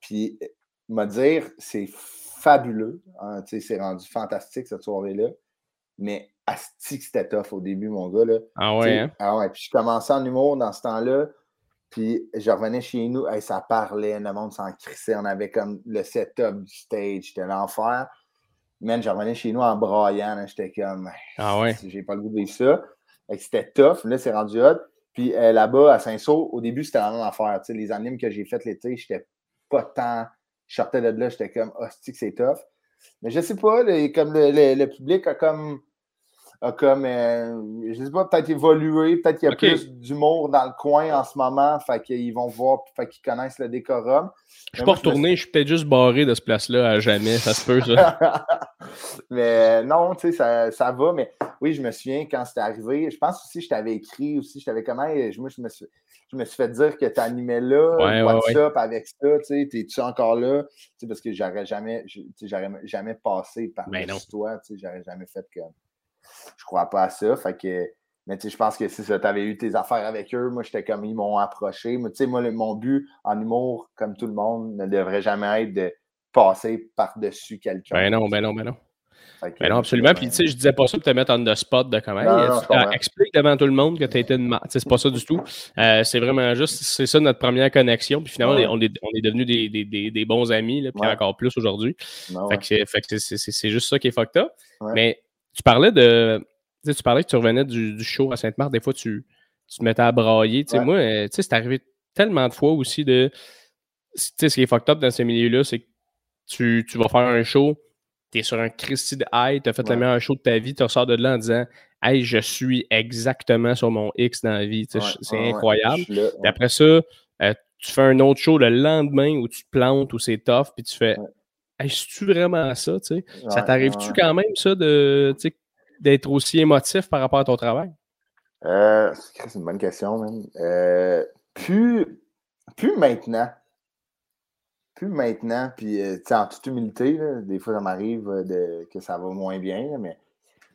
Puis, me dire, c'est fabuleux. Hein, c'est rendu fantastique cette soirée-là. Mais Asti que c'était tough au début, mon gars. Là. Ah ouais, hein? Ah ouais. Puis je commençais en humour dans ce temps-là. Puis je revenais chez nous, ça parlait, le monde s'en crissait. On avait comme le setup du stage, c'était l'enfer. Man, je revenais chez nous en braillant. J'étais comme, ah ouais. j'ai pas le goût de vivre ça. C'était tough. Là, c'est rendu hot. Puis euh, là-bas, à Saint-Saul, au début, c'était vraiment l'enfer. Les animes que j'ai fait l'été, j'étais pas tant. Je sortais de là, j'étais comme, hostie, que c'est tough. Mais je sais pas, comme le, public a comme a comme, euh, je sais pas, peut-être évolué, peut-être qu'il y a plus d'humour dans le coin en ce moment, fait qu'ils vont voir, fait qu'ils connaissent le décorum. Je suis pas retourné, je suis peut-être juste barré de ce place-là à jamais, ça se peut, ça. (laughs) mais non, tu sais, ça, ça, va, mais oui, je me souviens quand c'était arrivé, je pense aussi que je t'avais écrit aussi, je t'avais comment, moi, je me suis, je me suis fait dire que tu animais là, ouais, WhatsApp avec ça, tu sais, t'es-tu encore là? Tu sais, parce que j'aurais jamais, j'aurais jamais passé par ben toi, tu sais, j'aurais jamais fait comme je crois pas à ça. Fait que, mais tu sais, je pense que si tu avais eu tes affaires avec eux, moi, j'étais comme, ils m'ont approché. Mais tu sais, moi, mon but en humour, comme tout le monde, ne devrait jamais être de passer par-dessus quelqu'un. Ben non, ben non, ben non. Ben non, absolument. Puis, tu sais, je disais pas ça pour te mettre en the spot de comment. explique devant tout le monde que tu as été une. C'est pas ça du tout. Euh, c'est vraiment juste, c'est ça notre première connexion. Puis finalement, on, est, on est devenus des, des, des, bons amis, là, puis encore plus aujourd'hui. Fait que c'est juste ça qui est fucked up. Mais tu parlais de. Tu parlais que tu revenais du, show à Sainte-Marthe, des fois tu, tu, te mettais à brailler. Moi, euh, c'est arrivé tellement de fois aussi de. ce qui est fucked up dans ces milieux-là, c'est que tu, tu, vas faire un show, tu es sur un Christy de high, tu as fait le meilleur show de ta vie, tu ressors de là en disant Hey, je suis exactement sur mon X dans la vie. c'est incroyable. Et après ça, euh, tu fais un autre show le lendemain où tu te plantes, où c'est tough, puis tu fais est-ce-tu vraiment ça? ça t'arrive-tu quand même, ça, de, d'être aussi émotif par rapport à ton travail? Euh, c'est une bonne question, même. Euh, plus, plus maintenant. Plus maintenant, puis euh, en toute humilité, des fois ça m'arrive de, que ça va moins bien, mais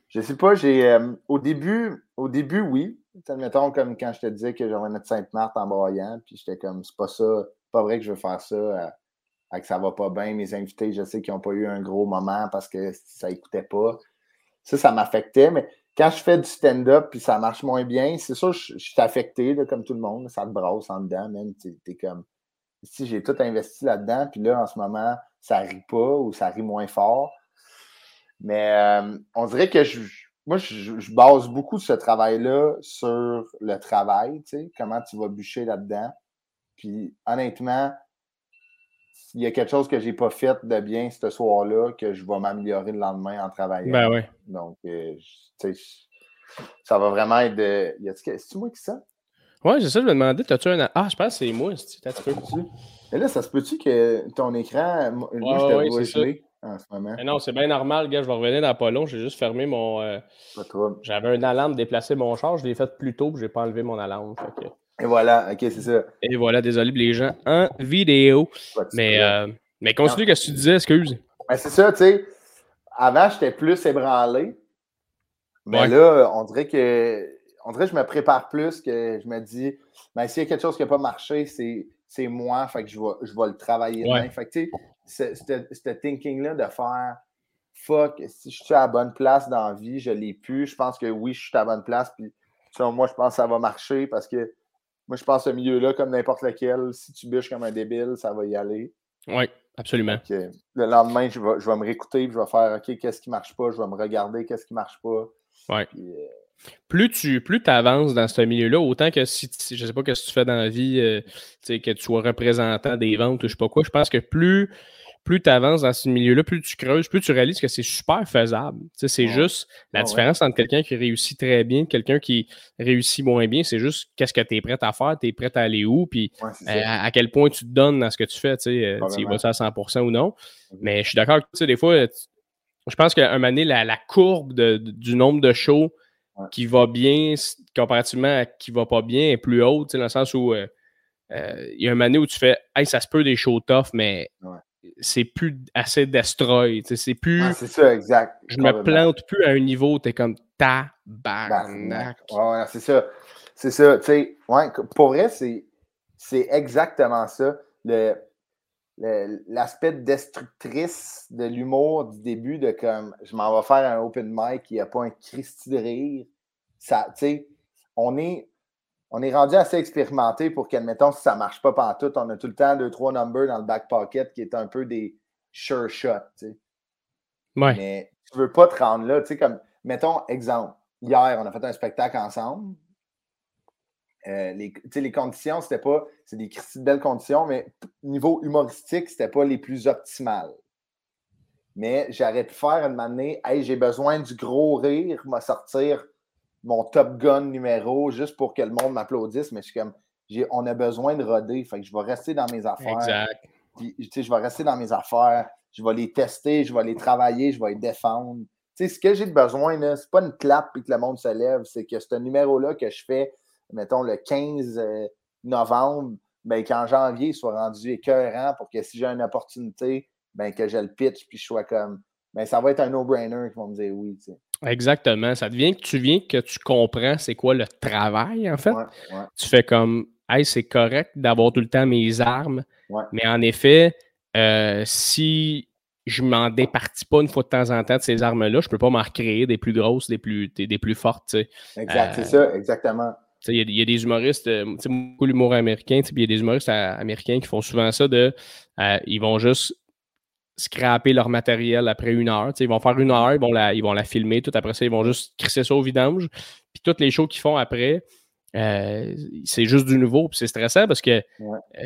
je sais pas, j'ai au début, au début, oui. Admettons, comme quand je te disais que j'aurais notre Sainte-Marthe en broyant, puis j'étais comme c'est pas ça, pas vrai que je veux faire ça que ça va pas bien. Mes invités, je sais qu'ils n'ont pas eu un gros moment parce que ça n'écoutait pas. Ça, ça m'affectait. Mais quand je fais du stand-up puis ça marche moins bien, c'est sûr, je, suis affecté, comme tout le monde. Ça te brasse en dedans, même. T'es comme. Si j'ai tout investi là-dedans, puis là, en ce moment, ça rit pas ou ça rit moins fort. Mais euh, on dirait que je, moi, je, base beaucoup ce travail-là sur le travail, tu sais, comment tu vas bûcher là-dedans. Puis honnêtement, il y a quelque chose que j'ai pas fait de bien ce soir-là, que je vais m'améliorer le lendemain en travaillant. Ben oui. Donc, euh, ça va vraiment être de. C'est-tu moi qui ça? Ouais, c'est ça, je me demandais, as-tu un. Ah, je pense que c'est moi, tu peu. Mais là, ça se peut-tu que ton écran. Moi, ouais, je vois en ce moment? Mais non, c'est bien normal, gars, je vais revenir dans pas long. J'ai juste fermé mon. Euh, j'avais une alarme déplacer mon char, je l'ai fait plus tôt, puis j'ai pas enlevé mon alarme. Fait que... Et voilà, ok, c'est ça. Et voilà, désolé les gens en vidéo. mais, euh, mais continue, qu'est-ce que tu disais, excuse? Ben, c'est ça, tu sais. Avant, j'étais plus ébranlé. Mais là, on dirait que on dirait que je me prépare plus, que je me dis, ben, s'il y a quelque chose qui n'a pas marché, c'est moi, fait que je vais, je vais le travailler ouais. Fait que, tu sais, ce thinking-là de faire fuck, si je suis à la bonne place dans la vie, je l'ai pu. Je pense que oui, je suis à la bonne place. Puis, moi, je pense que ça va marcher parce que moi, je pense ce milieu-là, comme n'importe lequel, si tu bûches comme un débile, ça va y aller. Oui, absolument. le lendemain, je vais, je vais me réécouter, je vais faire OK, qu'est-ce qui ne marche pas, je vais me regarder, qu'est-ce qui ne marche pas. Oui. Euh, plus tu plus avances dans ce milieu-là, autant que si, je ne sais pas ce que tu fais dans la vie, euh, que tu sois représentant des ventes ou je sais pas quoi, je pense que plus plus tu avances dans ce milieu-là, plus tu creuses, plus tu réalises que c'est super faisable. c'est juste la différence entre quelqu'un qui réussit très bien et quelqu'un qui réussit moins bien, c'est juste qu'est-ce que tu es prêt à faire, tu es prêt à aller où, puis euh, à, quel point tu te donnes dans ce que tu fais, tu sais, euh, vas à 100% ou non. Mm-hmm. Mais je suis d'accord que des fois, je pense qu'à un moment donné, la, courbe du nombre de shows qui va bien comparativement à qui va pas bien est plus haute, dans le sens où euh, il y a un moment donné où tu fais Hey, ça se peut des shows tough, mais c'est plus assez destroy. C'est plus. c'est ça, exact. Je me plante plus à un niveau, t'es comme tabarnak. Ouais, c'est ça. C'est ça. Tu sais, ouais, pour vrai, c'est, exactement ça. Le, l'aspect destructrice de l'humour du début, de comme je m'en vais faire un open mic, il n'y a pas un Christy de rire. Ça, tu sais, on est. on est rendu assez expérimenté pour qu'admettons, si ça ne marche pas tout, on a tout le temps deux, trois numbers dans le back pocket qui est un peu des sure shots. Mais tu ne veux pas te rendre là. Tu sais, comme, mettons, exemple, hier, on a fait un spectacle ensemble. Euh, les, les conditions, c'était pas. C'est des belles conditions, mais niveau humoristique, c'était pas les plus optimales. Mais j'aurais pu faire une année, hey, j'ai besoin du gros rire, m'a sortir mon Top Gun numéro juste pour que le monde m'applaudisse, mais je suis comme, on a besoin de roder, fait que je vais rester dans mes affaires. Exact. je vais rester dans mes affaires, je vais les tester, je vais les travailler, je vais les défendre. ce que j'ai besoin, ce n'est pas une clap et que le monde se lève, c'est que ce numéro-là que je fais, mettons, le 15 euh, novembre, ben, qu'en janvier, il soit rendu écœurant pour que si j'ai une opportunité, ben, que je le pitch puis je sois comme, ben, ça va être un no-brainer qui vont me dire oui. Exactement. Ça devient que tu viens que tu comprends c'est quoi le travail, en fait. Tu fais comme, hey, c'est correct d'avoir tout le temps mes armes, mais en effet, euh, si je m'en départis pas une fois de temps en temps de ces armes-là, je peux pas m'en recréer des plus grosses, des plus, des, plus fortes. Exact, c'est ça, exactement. Il y, a des humoristes, euh, beaucoup l'humour américain, il y a des humoristes euh, américains qui font souvent ça de ils vont juste scraper leur matériel après une heure. ils vont faire une heure, ils vont, la, ils vont la filmer, tout après ça, ils vont juste crisser ça au vidange. Puis toutes les shows qu'ils font après, euh, c'est juste du nouveau. Puis c'est stressant parce que,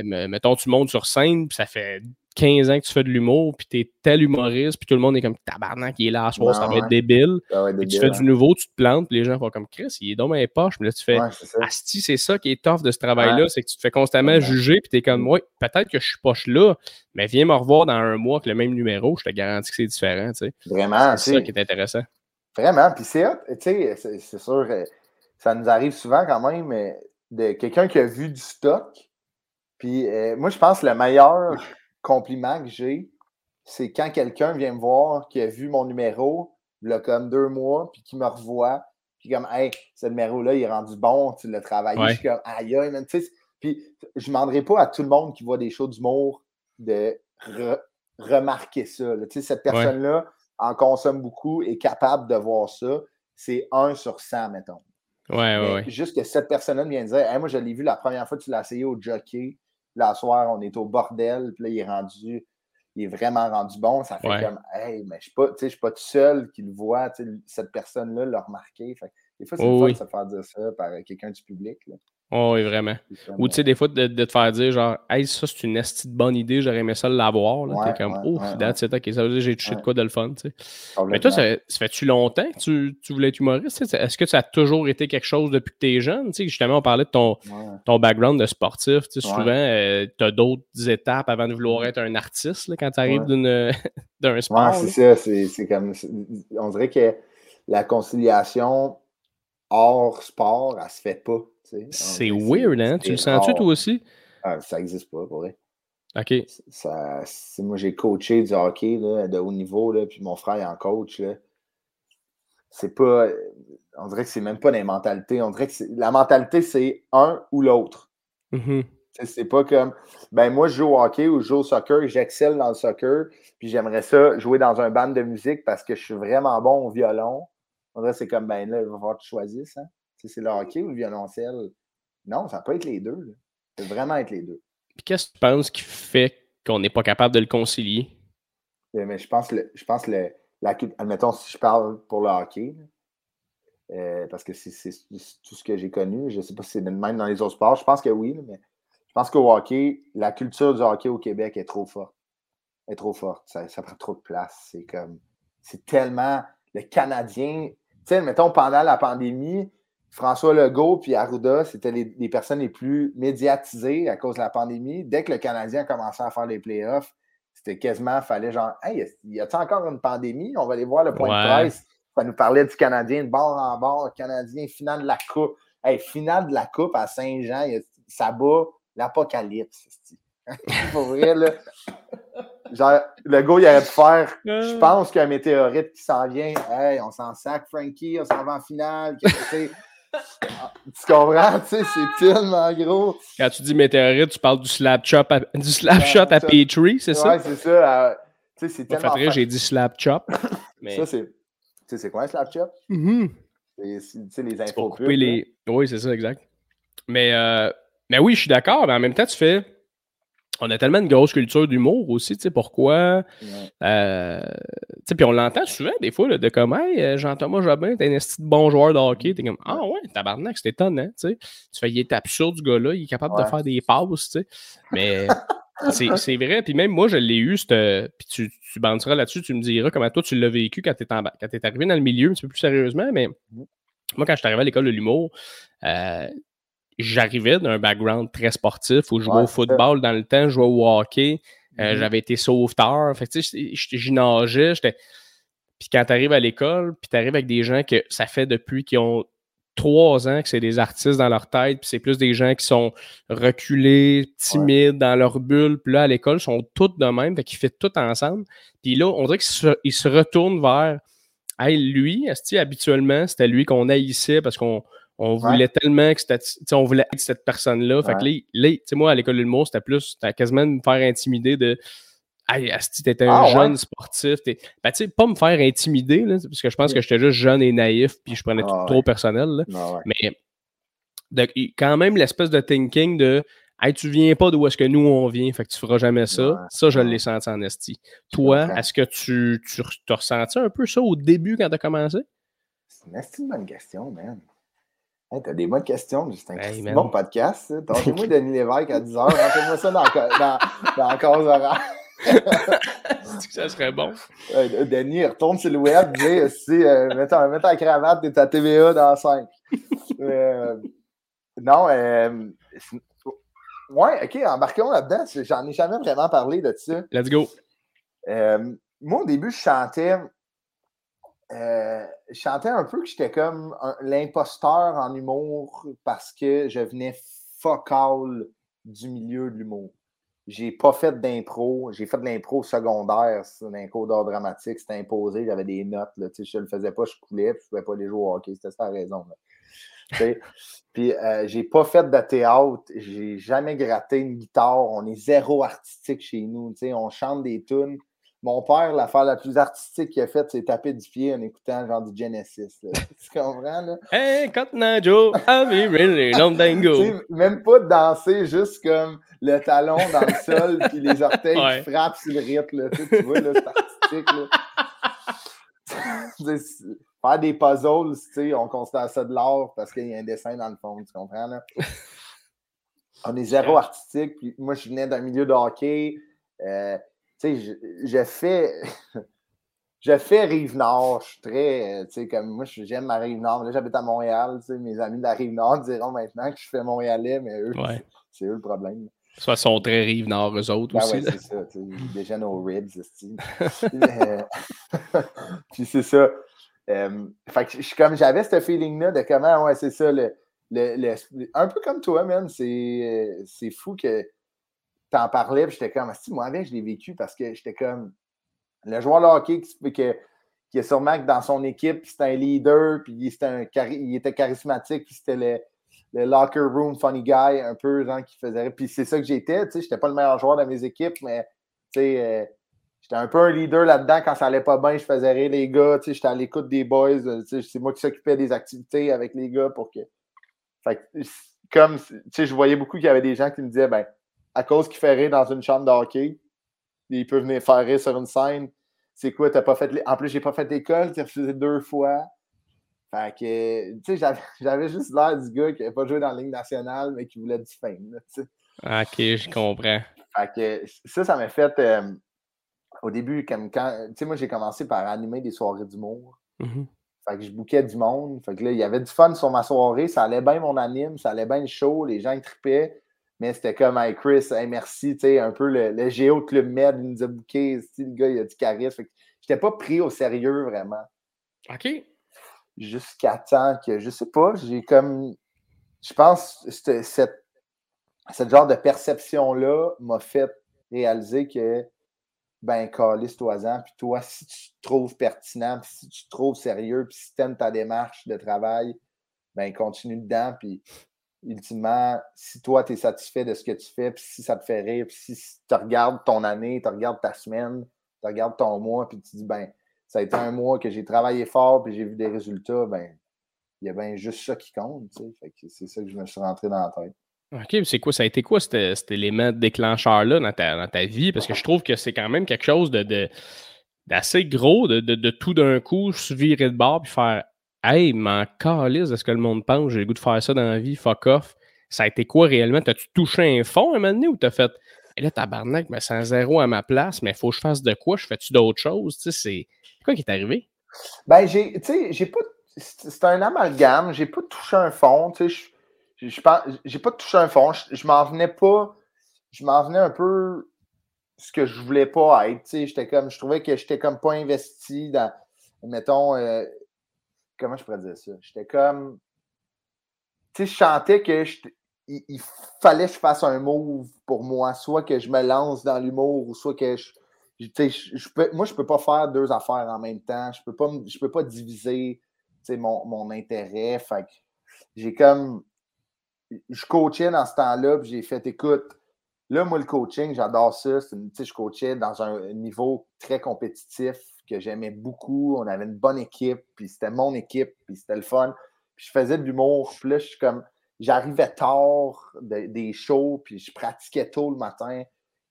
mettons, tu montes sur scène, puis ça fait 15 ans que tu fais de l'humour, puis t'es tel humoriste, puis tout le monde est comme tabarnak, qui est là à soir, ça va être débile. puis tu fais du nouveau, tu te plantes, puis les gens font comme Chris, il est dans mes poches, mais là tu fais Asti, c'est ça qui est tough de ce travail-là, c'est que tu te fais constamment juger, puis t'es comme, ouais, peut-être que je suis poche là, mais viens me revoir dans un mois avec le même numéro, je te garantis que c'est différent, tu sais. Vraiment, c'est ça qui est intéressant. Vraiment, puis c'est tu sais, c'est sûr, euh, ça nous arrive souvent quand même, mais de quelqu'un qui a vu du stock, puis euh, moi je pense le meilleur compliment que j'ai, c'est quand quelqu'un vient me voir, qui a vu mon numéro, il a comme deux mois, puis qui me revoit, puis comme, hey, ce numéro-là, il est rendu bon, tu l'as travaillé. Je suis comme, aïe, aïe, tu sais. Puis je ne demanderai pas à tout le monde qui voit des shows d'humour de remarquer ça. Tu sais, cette personne-là en consomme beaucoup, est capable de voir ça. C'est un sur 100, mettons. Ouais, ouais, Juste que cette personne-là vient dire hey, Moi, je l'ai vu la première fois que tu l'as essayé au jockey. La soir, on est au bordel, puis là, il est rendu, il est vraiment rendu bon. Ça fait comme, hey, mais je ne suis pas tout seul qui le voit, cette personne-là l'a remarqué. Fait, des fois, c'est oh, fun de se faire dire ça par quelqu'un du public. Là. Oh, oui, vraiment. Ou tu sais, des fois, de, te faire dire genre, hey, ça, c'est une esti de bonne idée, j'aurais aimé ça l'avoir. Là. T'es comme, oh, ouais, c'est ok, ça veut dire que j'ai touché de quoi de le fun, tu sais. Mais toi, ça, fait-tu longtemps que tu, tu voulais être humoriste? Est-ce que ça a toujours été quelque chose depuis que tu es jeune? Justement, on parlait de ton, ton background de sportif. Tu sais, souvent, euh, tu as d'autres étapes avant de vouloir être un artiste là, quand tu arrives (laughs) d'un sport. c'est ça. C'est comme, on dirait que la conciliation hors sport, elle se fait pas. C'est weird, hein? Tu le sens-tu toi aussi? Ah, ça n'existe pas, pour vrai. OK. Ça, moi, j'ai coaché du hockey là, de haut niveau, là, puis mon frère est en coach. C'est pas. On dirait que c'est même pas des mentalités. On dirait que la mentalité, c'est un ou l'autre. Mm-hmm. C'est pas comme. Ben, moi, je joue au hockey ou je joue au soccer, j'excelle dans le soccer, puis j'aimerais ça jouer dans un band de musique parce que je suis vraiment bon au violon. On dirait que c'est comme, ben là, il va falloir que tu choisisses. Hein? C'est le hockey ou le violoncelle? Non, ça peut être les deux. Ça peut vraiment être les deux. Puis qu'est-ce que tu penses qui fait qu'on n'est pas capable de le concilier? Euh, mais je pense, le, je pense le, la, admettons, si je parle pour le hockey, euh, parce que c'est tout ce que j'ai connu. Je ne sais pas si c'est même dans les autres sports. Je pense que oui, mais je pense qu'au hockey, la culture du hockey au Québec est trop forte. Est trop forte. Ça, ça prend trop de place. C'est comme. C'est tellement. Le Canadien. Tu sais, mettons, pendant la pandémie, François Legault puis Arruda, c'était les, personnes les plus médiatisées à cause de la pandémie. Dès que le Canadien a commencé à faire les playoffs, c'était quasiment, fallait genre, hey, y a-t-il encore une pandémie? On va aller voir le point de presse. Ça nous parlait du Canadien de bord en bord, Canadien, finale de la Coupe. Hey, finale de la Coupe à Saint-Jean, ça bat l'apocalypse. (laughs) Pour vrai, là. Genre, le gars, il aurait pu faire. Je pense qu'il y a un météorite qui s'en vient. Hey, on s'en sac, Frankie, on s'en va en finale. Tu comprends? Tu sais, c'est tellement gros. Quand tu dis météorite, tu parles du slap, chop à, du slap shot à Petrie, c'est ça? Ouais, c'est ça. Euh, tu sais, c'est tellement. Fait j'ai dit slap chop. Mais... (laughs) Ça, c'est. Tu sais, c'est quoi un slap chop? Mm -hmm. C'est les infos. les... Oui, c'est ça, exact. Mais, euh, mais oui, je suis d'accord, mais en même temps, tu fais. On a tellement une grosse culture d'humour aussi, tu sais, pourquoi. Euh, tu sais, puis on l'entend souvent, des fois, de comme, hey, Jean-Thomas Jobin, t'es un de bon joueur de hockey. T'es comme, ah ouais, tabarnak, c'est étonnant, tu sais. Tu fais, il est absurde, ce gars-là, il est capable de faire des passes, tu sais. Mais. (laughs) C'est vrai. Puis même moi, je l'ai eu. Puis tu, tu banderas là-dessus, tu me diras comment toi tu l'as vécu quand tu es, arrivé dans le milieu un petit peu plus sérieusement. Mais mmh. moi, quand je suis arrivé à l'école de l'humour, euh, j'arrivais d'un background très sportif où je jouais au football dans le temps, je jouais au hockey. Euh, mmh j'avais été sauveteur. Fait tu sais, j'y nageais. Puis quand tu arrives à l'école, puis tu arrives avec des gens que ça fait depuis qu'ils ont trois ans que c'est des artistes dans leur tête, puis c'est plus des gens qui sont reculés, timides, dans leur bulle, puis là, à l'école, ils sont tous de même, fait qu'ils font tout ensemble. Puis là, on dirait qu'ils se, retournent vers Hey, lui, habituellement, c'était lui qu'on haïssait parce qu'on on voulait tellement que c'était. On voulait être cette personne-là. Fait que là, là moi, à l'école de l'humour, c'était plus. C'était quasiment me faire intimider de Hey, Asti, t'es un ah, jeune sportif. Ben, tu sais, pas me faire intimider, là, parce que je pense que j'étais juste jeune et naïf, puis je prenais tout ah, trop personnel. Ah, Mais quand même, l'espèce de thinking de Hey, tu viens pas d'où est-ce que nous on vient, fait que tu feras jamais ça. ça, je l'ai senti en esti. Toi, est-ce que tu, tu as ressenti un peu ça au début quand tu as commencé? C'est une bonne question, man. Hey, t'as des bonnes questions, c'est un bon podcast. (laughs) Tentez-moi Denis Lévesque à 10h, rentrez-moi ça dans, dans, dans la cause horaire (laughs) ça serait bon? Euh, Denis, retourne sur le web, dis, si, euh, mets, ta, ta cravate et ta TVA dans 5. euh, non, euh, ouais, ok, embarquons là-dedans. J'en ai jamais vraiment parlé de ça. Let's go. Euh, moi, au début, je chantais. Je chantais un peu que j'étais comme l'imposteur en humour parce que je venais focal du milieu de l'humour. J'ai pas fait d'impro. J'ai fait de l'impro secondaire, un cours d'art dramatique. C'était imposé. J'avais des notes. Là, je le faisais pas, je coulais, je pouvais pas les jouer au hockey. C'était ça la raison. (laughs) puis euh, j'ai pas fait de théâtre. J'ai jamais gratté une guitare. On est zéro artistique chez nous. On chante des tunes. Mon père, l'affaire la plus artistique qu'il a faite, c'est taper du pied en écoutant genre du Genesis. (laughs) tu comprends, là? Hey, Cotton Joe, I really long tango. Même pas de danser, juste comme le talon dans le sol, puis les orteils qui frappent sur le rythme. Là. Tu, vois, là, c'est artistique. Là. (laughs) Faire des puzzles, tu sais, on considère ça de l'art parce qu'il y a un dessin dans le fond, tu comprends? Là? On est zéro artistique, puis moi, je venais d'un milieu de hockey. Euh, sais, je, fais. (laughs) je fais Rive-Nord. Je suis très. Tu sais, comme moi, j'aime ma Rive-Nord. Là, j'habite à Montréal. Tu sais, mes amis de la Rive-Nord (laughs) diront maintenant que je fais Montréalais, mais eux, (laughs) c'est eux le problème. Soit sont très Rive-Nord, eux autres ben aussi. Ouais, c'est ça. Ils déjeunent aux ribs, Puis c'est ça. Euh, fait que je comme j'avais ce feeling-là de comment, ouais, c'est ça, le, le, un peu comme toi, même, c'est fou que t'en parlais, puis j'étais comme, si moi avec, je l'ai vécu parce que j'étais comme le joueur de hockey qui, qui, est sûrement que dans son équipe, c'était un leader, puis il, un, il était charismatique, puis c'était le, le, locker room funny guy, un peu, genre, qui faisait. Puis c'est ça que j'étais, tu sais, j'étais pas le meilleur joueur de mes équipes, mais, tu sais, euh, j'étais un peu un leader là-dedans. Quand ça allait pas bien, je faisais rire les gars, tu sais, j'étais à l'écoute des boys, euh, tu sais, c'est moi qui s'occupais des activités avec les gars pour que. Fait que, comme, tu sais, je voyais beaucoup qu'il y avait des gens qui me disaient, ben, à cause qu'il fait rire dans une chambre de hockey, il peut venir faire rire sur une scène. C'est quoi, t'as pas fait. En plus, j'ai pas fait d'école, tu refusé deux fois. Fait que, tu sais, j'avais (laughs) juste l'air du gars qui n'avait pas joué dans la Ligue nationale, mais qui voulait du fame. ok, je comprends. Fait que ça, ça m'a fait. Euh, au début, comme quand. Tu sais, moi, j'ai commencé par animer des soirées d'humour. Mm Fait que je bouquais du monde. Fait que là, il y avait du fun sur ma soirée. Ça allait bien mon anime, ça allait bien le show. Les gens ils trippaient. Mais c'était comme, hey Chris, hey, merci, tu sais, un peu le, le Géo Club Med, il nous a bouqué, le gars, il a du charisme. J'étais pas pris au sérieux vraiment. OK. Jusqu'à temps que, je sais pas, j'ai comme, je pense, cette, cette genre de perception-là m'a fait réaliser que, ben, calisse toi puis toi, si tu te trouves pertinent, puis si tu te trouves sérieux, puis si tu aimes ta démarche de travail, ben, continue dedans, puis ultimement, si toi, tu es satisfait de ce que tu fais, puis si ça te fait rire, puis si tu regardes ton année, tu regardes ta semaine, tu regardes ton mois, puis tu dis, ben, ça a été un mois que j'ai travaillé fort, puis j'ai vu des résultats, ben, il y a bien juste ça qui compte. C'est ça que je me suis rentré dans la tête. OK, c'est quoi, ça a été quoi cet, élément déclencheur-là dans ta, vie? Parce que je trouve que c'est quand même quelque chose de, d'assez gros de, de, tout d'un coup se virer de bord puis faire Hey, m'en calisse de ce que le monde pense, j'ai le goût de faire ça dans la vie, fuck off. Ça a été quoi réellement? T'as-tu touché un fond à un moment donné ou t'as fait et là, tabarnak, mais sans zéro à ma place, mais faut que je fasse de quoi? Je fais-tu d'autres choses? Tu sais, c'est quoi qui est arrivé? Ben, j'ai, tu sais, j'ai pas. C'est un amalgame. J'ai pas touché un fond. Tu sais, j'ai pas touché un fond. Je, m'en venais pas. Je m'en venais un peu ce que je voulais pas être. Tu sais, j'étais comme. Je trouvais que j'étais comme pas investi dans. Mettons. Euh, comment je pourrais dire ça? J'étais comme. Tu sais, je chantais que il, fallait que je fasse un move pour moi, soit que je me lance dans l'humour, ou soit que je. je, peux, moi, je ne peux pas faire deux affaires en même temps. Je ne peux, pas, je peux pas diviser mon, mon intérêt. Fait j'ai comme. Je coachais dans ce temps-là, puis j'ai fait écoute, là, moi, le coaching, j'adore ça. Je coachais dans un niveau très compétitif que j'aimais beaucoup. On avait une bonne équipe, puis c'était mon équipe, puis c'était le fun. Puis je faisais de l'humour. Puis là, je suis comme j'arrivais tard des shows, puis je pratiquais tôt le matin,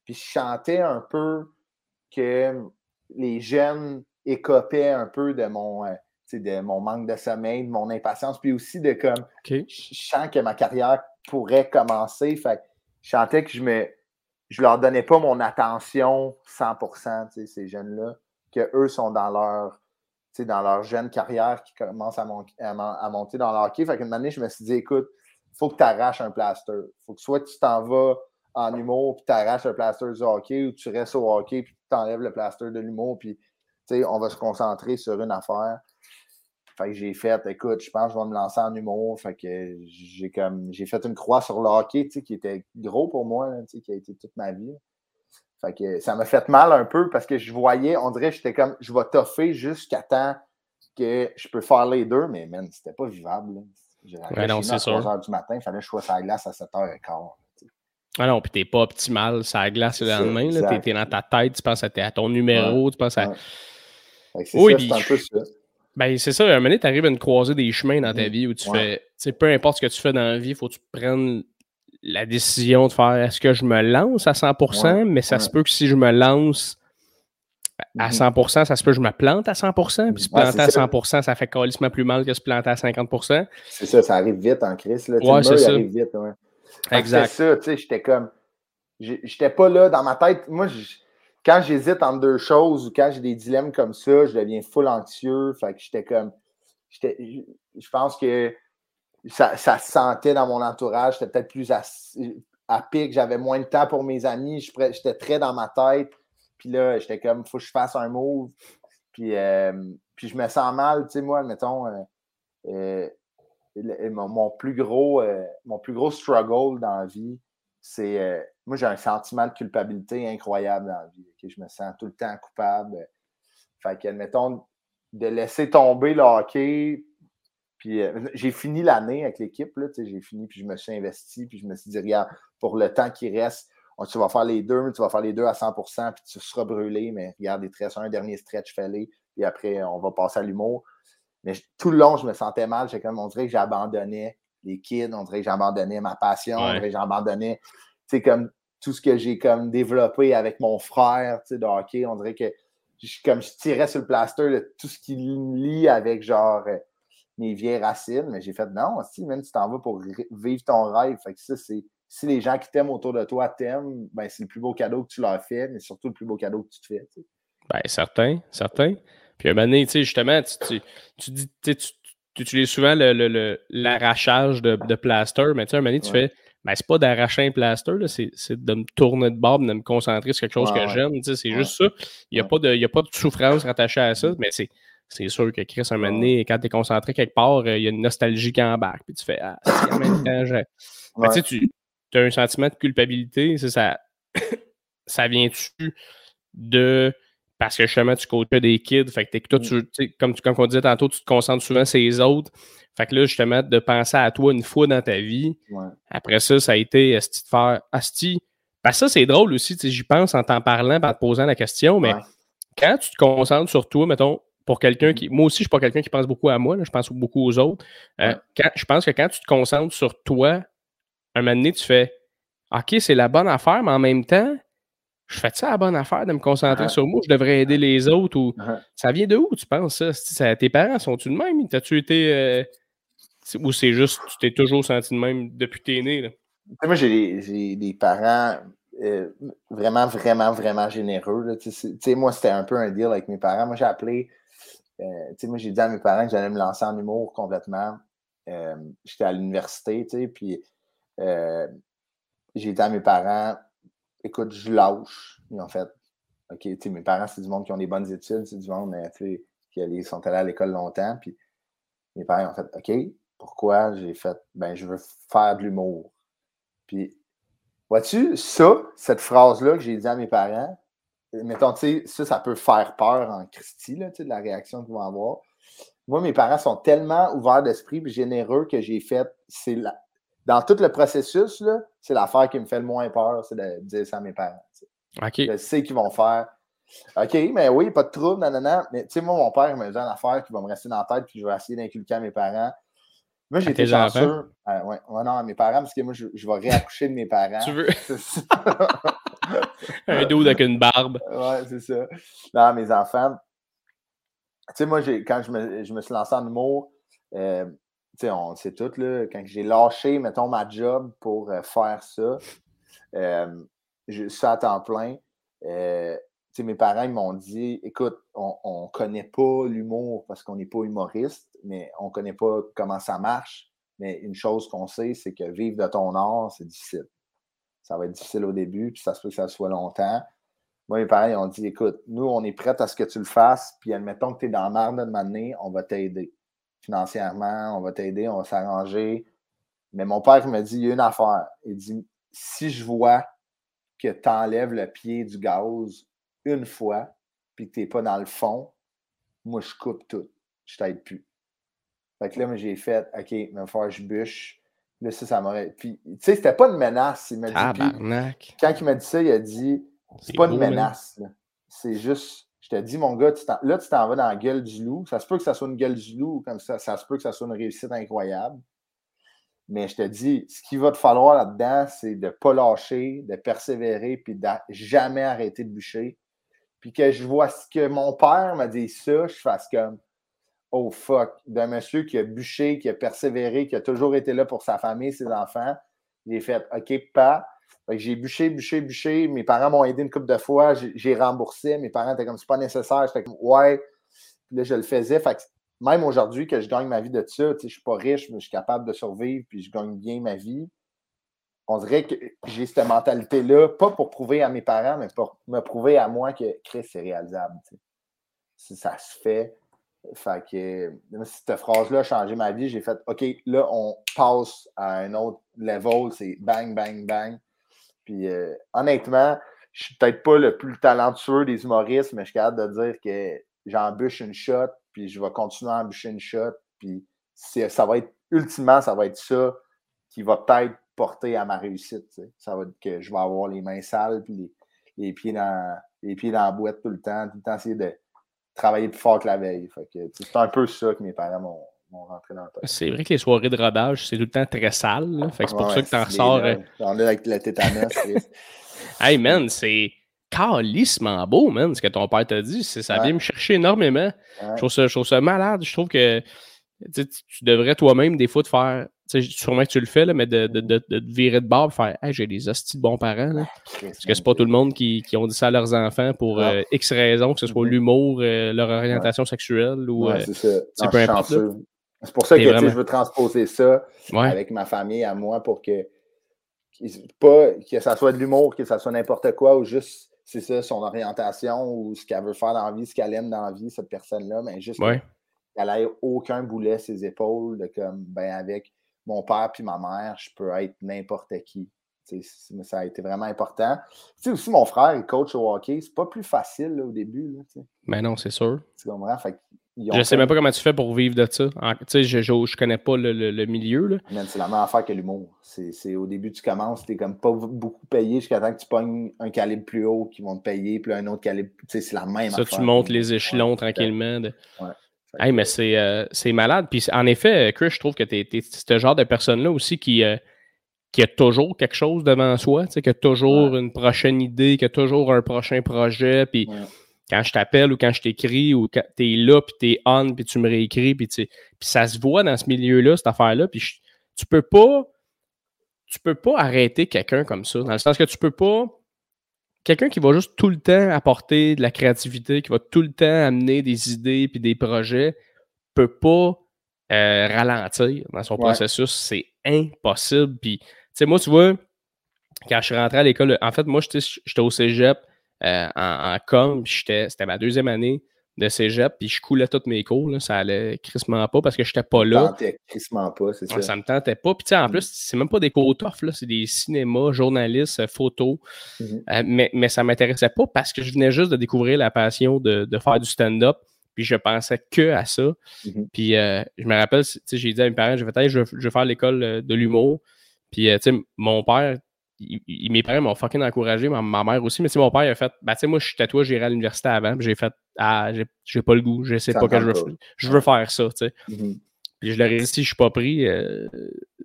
puis je chantais un peu que les jeunes écopaient un peu de mon, euh, de mon manque de sommeil, de mon impatience, puis aussi de comme, je sens que ma carrière pourrait commencer, fait je chantais que je me, je leur donnais pas mon attention 100%, ces jeunes-là, qu'eux sont dans leur, dans leur jeune carrière qui commence à, monter dans leur hockey. Fait qu'une année, je me suis dit, écoute, faut que tu arraches un plaster. faut que soit tu t'en vas en humour puis tu arraches le plaster du hockey ou tu restes au hockey puis tu enlèves le plaster de l'humour puis on va se concentrer sur une affaire. Fait que j'ai fait, écoute, je pense que je vais me lancer en humour. Fait que j'ai comme j'ai fait une croix sur le hockey, qui était gros pour moi, qui a été toute ma vie. Fait que ça m'a fait mal un peu parce que je voyais, on dirait j'étais comme je vais toffer jusqu'à temps que je peux faire les deux, mais man, c'était pas vivable. Ouais, non, c'est. À 3 h du matin, il fallait que je sois sur la glace à 7h15. Ah non, puis t'es pas optimal la glace le lendemain. T'es es dans ta tête, tu penses à, à ton numéro, tu penses à. Oui, c'est un peu ça. Ben, c'est ça, à un moment donné, tu arrives à une croisée des chemins dans ta mm-hmm. vie où tu fais, tu sais, peu importe ce que tu fais dans la vie, il faut que tu prennes la décision de faire est-ce que je me lance à 100%, mais ça se peut que si je me lance à 100%, mm-hmm. ça se peut que je me plante à 100%, puis se planter à 100%, ça fait calissement plus mal que se planter à 50%. C'est ça, ça arrive vite en crise. Là. Ouais, c'est ça. arrive vite. Exact. ça, tu sais, j'étais comme... J'étais pas là dans ma tête. Moi, quand j'hésite entre deux choses ou quand j'ai des dilemmes comme ça, je deviens full anxieux. Fait que j'étais comme... Je pense que ça, ça, se sentait dans mon entourage. J'étais peut-être plus à, à pic. J'avais moins de temps pour mes amis. J'étais très dans ma tête. Puis là, j'étais comme, faut que je fasse un move. Puis, euh, puis je me sens mal, tu sais, moi, mettons, euh, euh, mon, plus gros, mon plus gros struggle dans la vie, c'est. moi, j'ai un sentiment de culpabilité incroyable dans la vie. Je me sens tout le temps coupable. Fait que, mettons, de laisser tomber le hockey. Puis j'ai fini l'année avec l'équipe, j'ai fini, puis je me suis investi, puis je me suis dit, regarde, pour le temps qui reste, tu vas faire les deux, tu vas faire les deux à 100% puis tu seras brûlé, mais regarde, il te reste un dernier stretch, fais-les, et après, on va passer à l'humour. Mais tout le long, je me sentais mal. J'ai comme, on dirait que j'abandonnais les kids, on dirait que j'abandonnais ma passion, on dirait que j'abandonnais, tu comme tout ce que j'ai comme développé avec mon frère, tu sais, de hockey, on dirait que je, comme je tirais sur le plaster de tout ce qui lie avec genre euh, mes vieilles racines, mais j'ai fait non, si, même tu t'en vas pour vivre ton rêve. Fait que ça, c'est si les gens qui t'aiment autour de toi t'aiment, ben, c'est le plus beau cadeau que tu leur fais, mais surtout le plus beau cadeau que tu te fais. Ben, certain, certain. Puis à un moment donné, justement, tu, tu, dis, tu, utilises souvent l'arrachage de, de, plaster, mais tu sais, un moment donné, tu fais, ben, c'est pas d'arracher un plaster, c'est de me tourner de bord, de me concentrer sur quelque chose que j'aime. C'est juste ça. Il n'y a, a pas de souffrance rattachée à ça, mais c'est. C'est sûr que Chris, un moment donné, quand tu es concentré quelque part, il y a une nostalgie qui embarque. Puis tu fais Ah, c'est en même (coughs) temps, tu, tu as un sentiment de culpabilité, ça, (coughs) ça vient-tu de parce que justement tu coaches des kids, fait que toi, mm. tu, comme, comme on disait tantôt, tu te concentres souvent sur les autres. Fait que là, justement, de penser à toi une fois dans ta vie. Après ça, ça a été Asti de faire Asti. Que ça, c'est drôle aussi, j'y pense en t'en parlant, en te posant la question, mais quand tu te concentres sur toi, mettons, pour quelqu'un qui. Moi aussi, je ne suis pas quelqu'un qui pense beaucoup à moi, je pense beaucoup aux autres. Euh, je pense que quand tu te concentres sur toi, un moment donné, tu fais OK, c'est la bonne affaire, mais en même temps, je fais ça la bonne affaire de me concentrer sur moi, je devrais aider les autres ou ça vient de où tu penses ça? tes parents sont-tu de même? T'as-tu été euh, ou c'est juste tu t'es toujours senti de même depuis que t'es né? Là? Moi, j'ai des parents euh, vraiment, vraiment, vraiment généreux. moi, c'était un peu un deal avec mes parents. Moi, j'ai appelé, euh, moi, j'ai dit à mes parents que j'allais me lancer en humour complètement. J'étais à l'université, puis j'ai dit à mes parents, écoute, je lâche. Ils ont fait, OK, mes parents, c'est du monde qui ont des bonnes études, c'est du monde qui sont allés à l'école longtemps. Puis mes parents ont fait, OK, pourquoi j'ai fait, ben, je veux faire de l'humour? Puis, vois-tu, ça, cette phrase-là que j'ai dit à mes parents, mettons, tu sais, ça, ça peut faire peur en Christie, là, de la réaction qu'ils vont avoir. Moi, mes parents sont tellement ouverts d'esprit et généreux que j'ai fait, c'est la, dans tout le processus, c'est l'affaire qui me fait le moins peur, c'est de dire ça à mes parents. Je sais qu'ils vont faire. OK, mais oui, pas de trouble, nanana. Mais tu sais, moi, mon père, il me dit une affaire qui va me rester dans la tête, puis je vais essayer d'inculquer à mes parents. Moi, j'étais chanceux. Euh, ouais, ouais, non, à mes parents, parce que moi, je, vais réaccoucher de mes (laughs) parents. Tu veux? (laughs) un dos avec une barbe. Ouais, c'est ça. Non, mes enfants. Tu sais, moi, quand je me, je me, suis lancé en humour, euh, on sait tout, là, quand j'ai lâché, mettons, ma job pour euh, faire ça, euh, ça à temps plein, euh, mes parents m'ont dit écoute, on ne connaît pas l'humour parce qu'on n'est pas humoriste, mais on ne connaît pas comment ça marche. Mais une chose qu'on sait, c'est que vivre de ton art, c'est difficile. Ça va être difficile au début, puis ça se peut que ça soit longtemps. Moi, mes parents ont dit écoute, nous, on est prêts à ce que tu le fasses, puis admettons que tu es dans la de m'amener, on va t'aider financièrement, on va t'aider, on va s'arranger. Mais mon père me dit, il y a une affaire. Il dit, si je vois que tu enlèves le pied du gaz une fois, puis que tu n'es pas dans le fond, moi, je coupe tout. Je t'aide plus. Fait que là, j'ai fait, OK, mais va je bûche. Là, ça, ça m'aurait. Puis, tu sais, c'était pas une menace. Il m'a dit. quand il m'a dit ça, il a dit, c'est pas une menace. C'est juste je te dis, mon gars, là, tu t'en vas dans la gueule du loup. Ça se peut que ça soit une gueule du loup, comme ça, ça se peut que ça soit une réussite incroyable. Mais je te dis, ce qu'il va te falloir là-dedans, c'est de ne pas lâcher, de persévérer, puis de jamais arrêter de bûcher. Puis que je vois ce que mon père m'a dit ça, je fasse comme Oh fuck, d'un monsieur qui a bûché, qui a persévéré, qui a toujours été là pour sa famille, ses enfants. J'ai fait OK, pas j'ai bûché, bûché, bûché. Mes parents m'ont aidé une couple de fois. J'ai remboursé. Mes parents étaient comme c'est pas nécessaire. J'étais comme ouais. Puis là, je le faisais. Fait même aujourd'hui que je gagne ma vie de ça, je suis pas riche, mais je suis capable de survivre puis je gagne bien ma vie. On dirait que j'ai cette mentalité-là, pas pour prouver à mes parents, mais pour me prouver à moi que Chris, c'est réalisable. Si ça se fait. Fait que cette phrase-là a changé ma vie. J'ai fait OK, là, on passe à un autre level, c'est bang, bang, bang. Puis euh, honnêtement, je suis peut-être pas le plus talentueux des humoristes, mais je suis capable de dire que j'embûche une shot, puis je vais continuer à embûcher une shot, puis ça va être, ultimement, ça va être ça qui va peut-être porter à ma réussite. Ça va être que je vais avoir les mains sales, puis les, pieds, dans, les pieds dans la boîte tout le temps, tout le temps essayer de travailler plus fort que la veille. c'est un peu ça que mes parents m'ont c'est vrai que les soirées de rodage, c'est tout le temps très sale. c'est pour ça que tu en ressors. On est avec le tétanos. (laughs) hey man, c'est calissement beau, man, ce que ton père t'a dit. Ça vient me chercher énormément. Je, trouve ça, malade. Je trouve que tu, devrais toi-même, des fois, te faire. Sûrement que tu le fais, là, mais de, de, de, de, virer de bord et faire hey, j'ai des hosties de bons parents. Là. Parce que c'est pas tout le monde qui, qui, ont dit ça à leurs enfants pour euh, X raisons, que ce soit mm-hmm. l'humour, euh, leur orientation sexuelle ou. Ouais, euh, c'est peu importe. C'est pour ça que je veux transposer ça avec ma famille à moi pour que pas que ça soit de l'humour, que ça soit n'importe quoi ou juste c'est ça, son orientation ou ce qu'elle veut faire dans la vie, ce qu'elle aime dans la vie, cette personne-là, mais juste qu'elle n'ait aucun boulet ses épaules, de comme ben avec mon père puis ma mère, je peux être n'importe qui. ça a été vraiment important. Tu sais, aussi, mon frère, il coach au hockey. C'est pas plus facile au début. mais non, c'est sûr. Tu comprends? Fait je sais même pas comment tu fais pour vivre de ça. Je, je, connais pas le, le, milieu. C'est la même affaire que l'humour. C'est au début, tu commences, tu comme pas beaucoup payé jusqu'à temps que tu pognes un calibre plus haut qui vont te payer, puis un autre calibre. C'est la même ça, affaire. Ça, tu montes les échelons tranquillement. Ouais. Mais euh, c'est malade. Puis en effet, Chris, je trouve que tu es, ce genre de personne-là aussi qui, euh, qui a toujours quelque chose devant soi, qui a toujours une prochaine idée, qui a toujours un prochain projet. Puis quand je t'appelle ou quand je t'écris ou quand t'es là, puis t'es on, puis tu me réécris, puis, puis ça se voit dans ce milieu-là, cette affaire-là, puis tu peux pas tu peux pas arrêter quelqu'un comme ça, dans le sens que tu peux pas quelqu'un qui va juste tout le temps apporter de la créativité, qui va tout le temps amener des idées puis des projets, peut pas euh, ralentir dans son processus. C'est impossible. Puis, tu sais, moi, tu vois, quand je suis rentré à l'école, en fait, moi, j'étais au cégep, euh, en, com. C'était ma deuxième année de cégep, puis je coulais toutes mes cours. Là, ça allait crissement pas parce que je n'étais pas là. Ça me crissement pas, c'est ça. Ça me tentait pas. Puis en mm. plus, c'est même pas des cours là, c'est des cinémas, journalistes, photos. Mm-hmm. Euh, mais, mais ça m'intéressait pas parce que je venais juste de découvrir la passion de, faire du stand-up. Puis je pensais que à ça. Mm-hmm. Puis euh, je me rappelle, j'ai dit à mes parents, je vais, je, je vais faire l'école de l'humour. Puis, tu sais, mon père, mes parents m'ont fucking encouragé, ma, mère aussi, mais mon père a fait, bah tu sais, moi je suis tatoué, j'irai à l'université avant, j'ai fait, ah, j'ai pas le goût, je sais pas que je veux, je veux faire ça, tu sais. Mm-hmm. Puis je leur ai dit, si je suis pas pris, euh,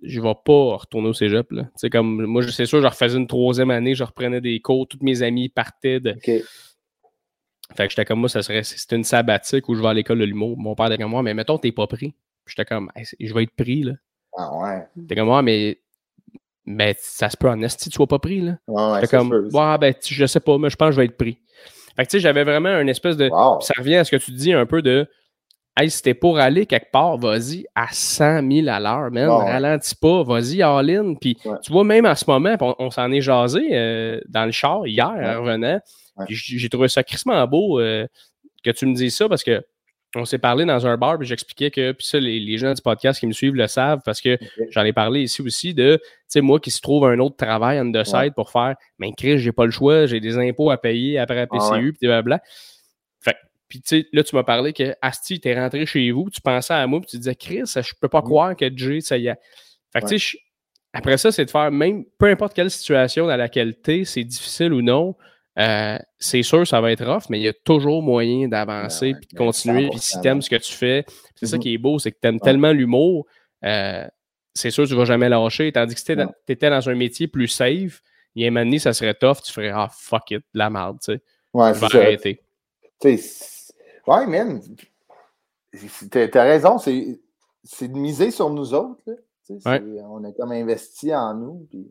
je vais pas retourner au cégep, là. Tu sais, comme, moi, c'est sûr, je refaisais une troisième année, je reprenais des cours, tous mes amis partaient de. Fait que j'étais comme moi, ça serait, c'était une sabbatique où je vais à l'école de l'humour. Mon père était comme moi, mais mettons, t'es pas pris. J'étais comme, je vais être pris, là. Ah ouais. T'es comme moi, mais mais ça se peut en esti, tu sois pas pris, là. Ouais, comme, ouais, ben, je sais pas, mais je pense que je vais être pris. Fait que, tu sais, j'avais vraiment une espèce de. Ça revient à ce que tu dis un peu de. Hey, si t'es pour aller quelque part, vas-y à 100 000 à l'heure, man. Ralentis pas, vas-y all-in. Puis, tu vois, même en ce moment, on, s'en est jasé euh, dans le char hier, en revenant. J'ai trouvé ça crissement beau euh, que tu me dises ça parce que on s'est parlé dans un bar, puis j'expliquais que, puis ça, les, gens du podcast qui me suivent le savent, parce que j'en ai parlé ici aussi de, tu sais, moi qui se trouve un autre travail on the side pour faire, mais Chris, j'ai pas le choix, j'ai des impôts à payer après la PCU, puis blablabla. Fait puis tu sais, là, tu m'as parlé que Asti, t'es rentré chez vous, tu pensais à moi, puis tu disais, Chris, je peux pas croire que Jay, ça y est. Fait que tu sais, après ça, c'est de faire, même peu importe quelle situation dans laquelle t'es, c'est difficile ou non, euh, c'est sûr, ça va être rough, mais il y a toujours moyen d'avancer et de continuer. Puis si t'aimes ce que tu fais, c'est ça mm-hmm. qui est beau, c'est que tu aimes tellement l'humour, euh, c'est sûr que tu vas jamais lâcher. Tandis que si tu étais dans un métier plus safe, il y a un moment donné, ça serait tough, tu ferais Ah fuck it, la merde, tu sais. Ouais, c'est arrêter. Ouais, man. T'as raison, c'est de miser sur nous autres. Là. On a comme investi en nous. Puis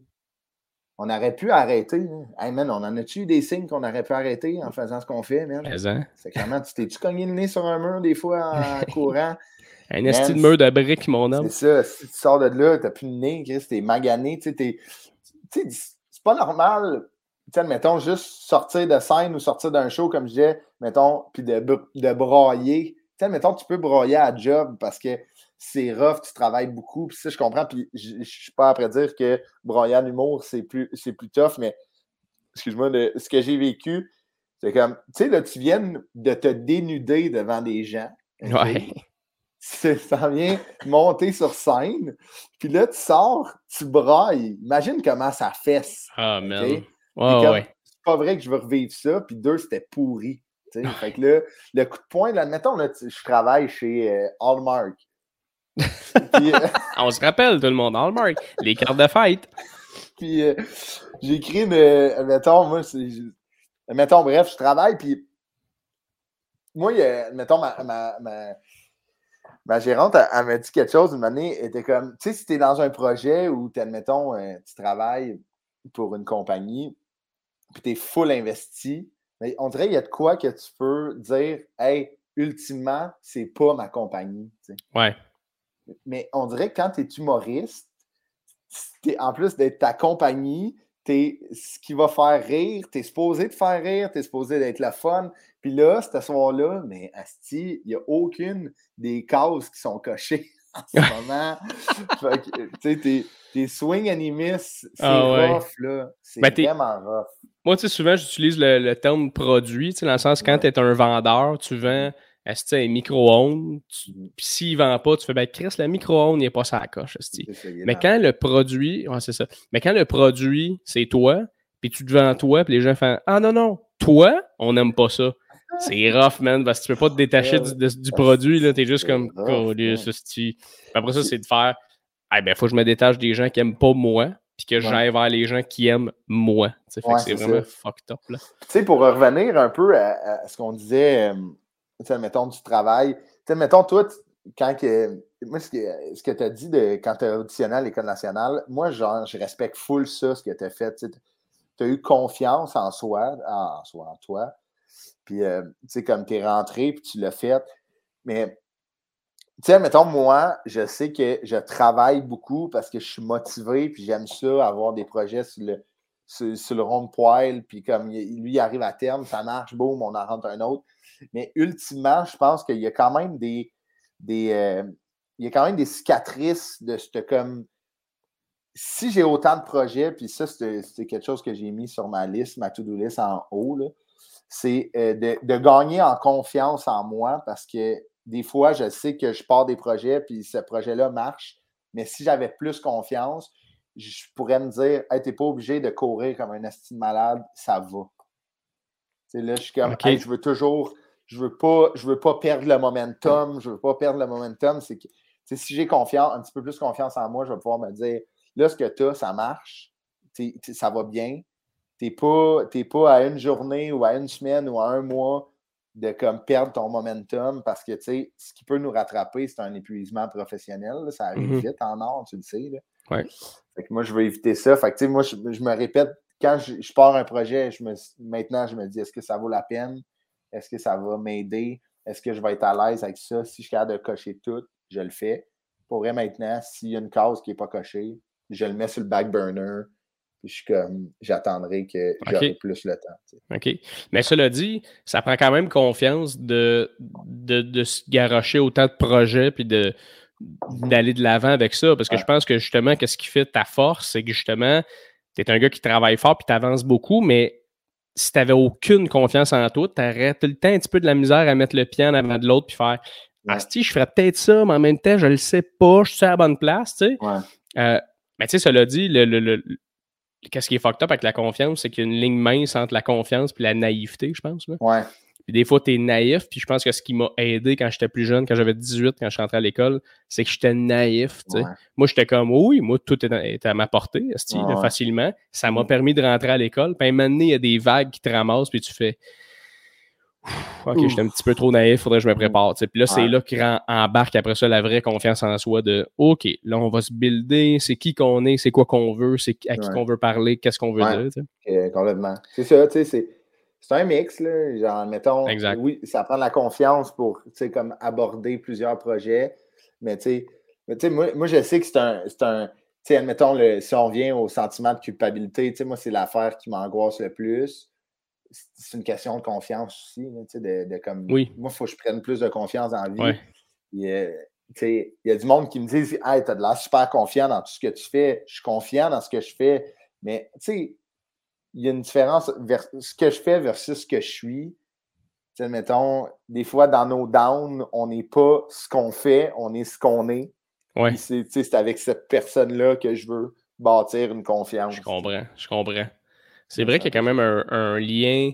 on aurait pu arrêter. Hey man, on en a-tu eu des signes qu'on aurait pu arrêter en faisant ce qu'on fait, man? Hein? C'est clairement, tu t'es-tu cogné le nez sur un mur des fois en (laughs) courant? un esti de mur de briques, mon homme. C'est ça, si tu sors de là, t'as plus le nez, Chris, t'es magané, tu sais, c'est pas normal, tu sais, mettons, juste sortir de scène ou sortir d'un show, comme je disais, mettons, puis de, de broyer. Tu sais, mettons, tu peux broyer à job parce que c'est rough, tu travailles beaucoup. Puis ça, je comprends. Puis je ne suis pas après dire que broyer l'humour, c'est plus, c'est plus tough, mais excuse-moi, ce que j'ai vécu, c'est comme, tu sais, là, tu viens de te dénuder devant des gens. Ouais. Ça vient monter sur scène. Puis là, tu sors, tu brailles. Imagine comment ça fesse. Ah, man. ouais. C'est pas vrai que je veux revivre ça. Puis deux, c'était pourri. (laughs) Fait que là, le coup de poing, là, admettons, là, je travaille chez euh, Hallmark. Euh, (laughs) On se rappelle, tout le monde, Hallmark, les cartes de fête. Puis euh, écrit une. Mettons, moi, c'est. Mettons, bref, je travaille, puis. Moi, mettons, ma, ma, ma, gérante, elle, m'a dit quelque chose une année, elle était comme, tu sais, si tu es dans un projet où, admettons, euh, tu travailles pour une compagnie, puis tu es full investi, mais on dirait qu'il y a de quoi que tu peux dire, hey, ultimement, c'est pas ma compagnie. Ouais. Mais on dirait que quand tu es humoriste, es, en plus d'être ta compagnie, es ce qui va faire rire, tu es supposé te faire rire, tu es supposé d'être la fun. Puis là, ce soir-là, mais Asti, il n'y a aucune des cases qui sont cochées (laughs) en ce (laughs) moment. tu sais, tes, swing animistes, c'est ah rough, là. C'est ben, vraiment rough. Moi, tu sais, souvent, j'utilise le, terme produit, tu sais, dans le sens, quand tu es un vendeur, tu vends est-ce que un micro-ondes, Mhm. puis s'il ne vend pas, tu fais, ben Chris, le micro-ondes, il n'est pas sa coche, est Mais quand le produit, ouais, c'est ça. Mais quand le produit, c'est toi, puis tu te vends toi, puis les gens font Ah non, non, toi, on n'aime pas ça. C'est rough, man, parce que tu peux pas te détacher du, de- du produit, là. T'es juste comme ouais. esti. Puis Après ça, c'est de faire Ah ben, faut que je me détache des gens qui aiment pas moi, puis que j'aille vers les gens qui aiment moi. Ouais, c'est vraiment ça. fucked up, là. Tu sais, pour revenir un peu à, à ce qu'on disait, euh, sais, mettons, du travail. Tu sais, mettons, toi, quand que. Moi, ce que, que tu as dit de, quand tu as auditionné à l'École nationale, moi, genre, je respecte full ça, ce que tu as fait. Tu as eu confiance en soi, en soi, en toi. Puis, euh, tu sais, comme tu es rentré, puis tu l'as fait. Mais, tu sais, mettons, moi, je sais que je travaille beaucoup parce que je suis motivé, puis j'aime ça, avoir des projets sur le, sur, le rond de poil, puis comme lui, il arrive à terme, ça marche, boum, on en rentre un autre. Mais ultimement, je pense qu'il y a quand même des. des euh, il y a quand même des cicatrices de ce comme. Si j'ai autant de projets, puis ça, c'est quelque chose que j'ai mis sur ma liste, ma to-do list en haut, c'est euh, de, de gagner en confiance en moi parce que des fois, je sais que je pars des projets, puis ce projet-là marche, mais si j'avais plus confiance, je pourrais me dire Hey, t'es pas obligé de courir comme un estime malade, ça va. Tu sais, là, je suis comme Ok. Hey, je veux toujours, je veux pas, je veux pas perdre le momentum, je veux pas perdre le momentum. C'est que si j'ai confiance, un petit peu plus confiance en moi, je vais pouvoir me dire là, ce que tu as, ça marche, ça va bien. Tu n'es pas, t'es pas à une journée ou à une semaine ou à un mois de comme perdre ton momentum parce que ce qui peut nous rattraper, c'est un épuisement professionnel. là. ça arrive Mhm. vite en or, tu le sais. là. Ouais. Fait que moi, je veux éviter ça. Fait que, moi, je, je me répète, quand je, je pars un projet, je me, maintenant, je me dis, est-ce que ça vaut la peine? Est-ce que ça va m'aider? Est-ce que je vais être à l'aise avec ça? Si je suis capable de cocher tout, je le fais. Pour vrai, maintenant, s'il y a une case qui n'est pas cochée, je le mets sur le back burner. Puis je suis comme, j'attendrai que j'aurai plus le temps. tu sais. OK. Mais cela dit, ça prend quand même confiance de, de, de se garrocher autant de projets puis de d'aller de l'avant avec ça. Parce que Ouais. je pense que justement, qu'est-ce qui fait ta force, c'est que justement, tu es un gars qui travaille fort puis tu avances beaucoup, mais si tu n'avais aucune confiance en toi, tu aurais tout le temps un petit peu de la misère à mettre le pied en avant de l'autre puis faire Ouais. Asti, je ferais peut-être ça, mais en même temps, je le sais pas, je suis à la bonne place, tu sais. Ouais. Euh, mais tu sais, cela dit, le, le- le- qu'est-ce qui est fucked up avec la confiance, c'est qu'il y a une ligne mince entre la confiance et la naïveté, je pense. là. Ouais. Puis des fois, tu es naïf, puis je pense que ce qui m'a aidé quand j'étais plus jeune, quand j'avais 18, quand je rentrais à l'école, c'est que j'étais naïf. Ouais. Moi, j'étais comme, oui, moi, tout est, à- ma portée, Ouais, facilement. Ça m'a Mm. permis de rentrer à l'école. Puis donné, il y a des vagues qui te ramassent, puis tu fais, OK, j'étais un petit peu trop naïf, faudrait que je me prépare. Puis là, c'est Ouais. là qu'il ren- embarque après ça la vraie confiance en soi de OK, là, on va se builder, c'est qui qu'on est, c'est quoi qu'on veut, c'est à qui qu'on veut parler, qu'est-ce qu'on veut dire. Euh, complètement. C'est ça, tu sais, c'est. C'est un mix, là. Genre, mettons, Exact. oui, ça prend de la confiance pour, tu sais, comme aborder plusieurs projets. Mais, tu sais, mais, moi, moi, je sais que c'est un. un tu sais, admettons, le, si on vient au sentiment de culpabilité, tu sais, moi, c'est l'affaire qui m'angoisse le plus. C'est- une question de confiance aussi, sais, de, de comme. Oui. Moi, il faut que je prenne plus de confiance dans la vie. Ouais. Euh, il y a du monde qui me dit Hey, t'as de l'air super confiant dans tout ce que tu fais. Je suis confiant dans ce que je fais. Mais tu sais, il y a une différence vers ce que je fais versus ce que je suis. Tu sais, mettons, des fois, dans nos downs, on n'est pas ce qu'on fait, on est ce qu'on est. Ouais. C'est tu sais, c'est avec cette personne-là que je veux bâtir une confiance. Je comprends, je comprends. C'est vrai qu'il y a quand même un, un lien.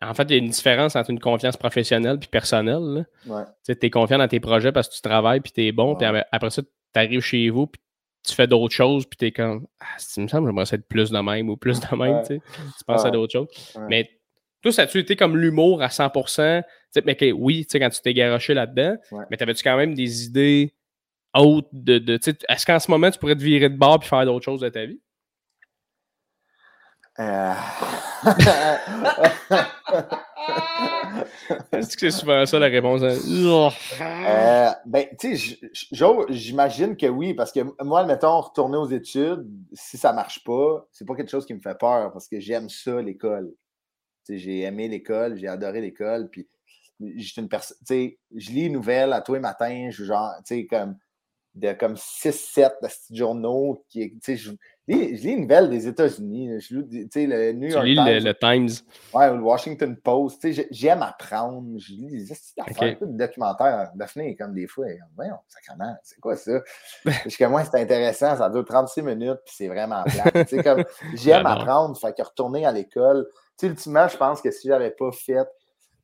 En fait, il y a une différence entre une confiance professionnelle puis personnelle. Ouais. Tu es confiant dans tes projets parce que tu travailles puis tu es bon. Puis après- après ça, tu arrives chez vous puis tu fais d'autres choses puis tu es comme ah, il me semble j'aimerais ça être plus de même ou plus de même. Ouais. tu sais. Tu penses à d'autres choses. Ouais. Mais toi, ça a-tu été comme l'humour à 100%? Tu sais, mais que, oui, tu sais, quand tu t'es garoché là-dedans, mais t'avais-tu quand même des idées autres de. de tu sais, Est-ce qu'en ce moment, tu pourrais te virer de bord puis faire d'autres choses de ta vie? Euh, (laughs) (laughs) (laughs) Est-ce que c'est souvent ça la réponse? hein? Euh, ben, tu sais, j'imagine que oui, parce que moi, mettons, retourner aux études, si ça marche pas, c'est pas quelque chose qui me fait peur parce que j'aime ça, l'école. J'ai aimé l'école, j'ai adoré l'école, puis une personne, tu sais, je lis une nouvelle à tous les matins, je genre, tu sais, comme, de comme 6-7 de petits journaux, tu sais, je, lis une nouvelle des États-Unis. Je lis tu sais, le New Tu York lis Times. le, le Times. Ouais, ou le Washington Post. Tu j'aime apprendre. Je lis des esti d'affaires, Ok. tout de documentaires. Daphné est comme des fois, voyons, sacrément, c'est quoi ça? Comme, moi, c'est intéressant, ça dure 36 minutes, puis c'est vraiment plat. tu sais, comme, (laughs) j'aime apprendre, fait que retourner à l'école. Tu sais, ultimement, je pense que si j'avais pas fait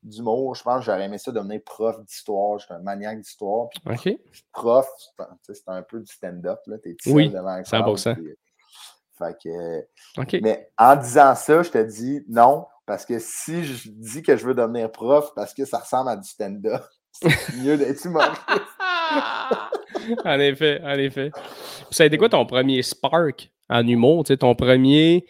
d'humour, je pense que j'aurais aimé ça devenir prof d'histoire. Je suis un maniaque d'histoire. Puis OK. prof, c'est un- tu sais, c'est un peu du stand-up, là. T'es tout Oui, devant un 100%. crowd, puis, Fait que. Mais en disant ça, je te dis non, parce que si je dis que je veux devenir prof parce que ça ressemble à du stand-up, (laughs) c'est mieux d'être humoriste. (laughs) en effet, en effet. Ça a été quoi ton premier spark en humour? Tu sais, ton premier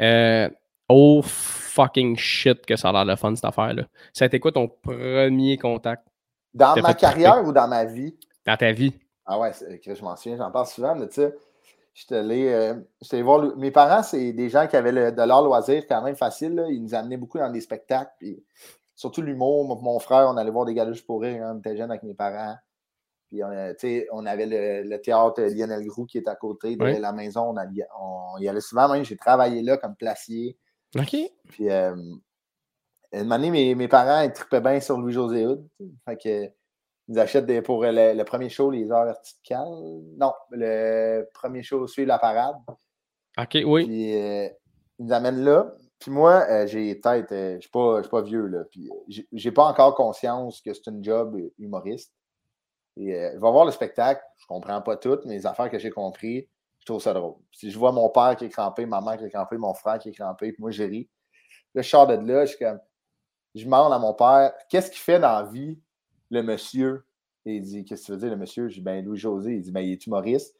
euh, oh fucking shit que ça a l'air le fun cette affaire-là. Ça a été quoi ton premier contact? Dans ma carrière ou dans ma vie? dans ta vie? Ah ouais, je m'en souviens, j'en parle souvent, mais tu sais, j'étais allé, euh, j'étais allé voir. le- Mes parents, c'est des gens qui avaient le, de l'art loisir quand même facile. là. Ils nous amenaient beaucoup dans des spectacles. Puis, surtout l'humour. Mon frère, on allait voir des juste pour rire quand on était jeune avec mes parents. Puis, on, euh, on avait le, le théâtre Lionel Groux qui est à côté de la maison. On, allait- on y allait souvent, même. J'ai travaillé là comme placier. OK. Puis, euh, une année, mes, mes parents, ils tripaient bien sur Louis-José Hood. Fait que, ils achètent des, pour le, le premier show, les heures verticales. Non, le premier show, suit la parade. OK, oui. Puis, euh, ils nous amènent là. Puis moi, euh, j'ai peut-être, euh, je ne suis pas, je vieux, là. Puis, euh, j'ai- pas encore conscience que c'est une job euh, humoriste. Et euh, je vais voir le spectacle, je comprends pas tout, mais les affaires que j'ai compris, je trouve ça drôle. Si je vois mon père qui est crampé, ma mère qui est crampée, mon frère qui est crampé, puis moi, j'ai ri. Là, je sors de là, je suis comme, je demande à mon père, qu'est-ce qu'il fait dans la vie, le monsieur? Et il dit, qu'est-ce que tu veux dire, le monsieur? Je dis, ben, Louis-José. Il dit, ben, il est humoriste.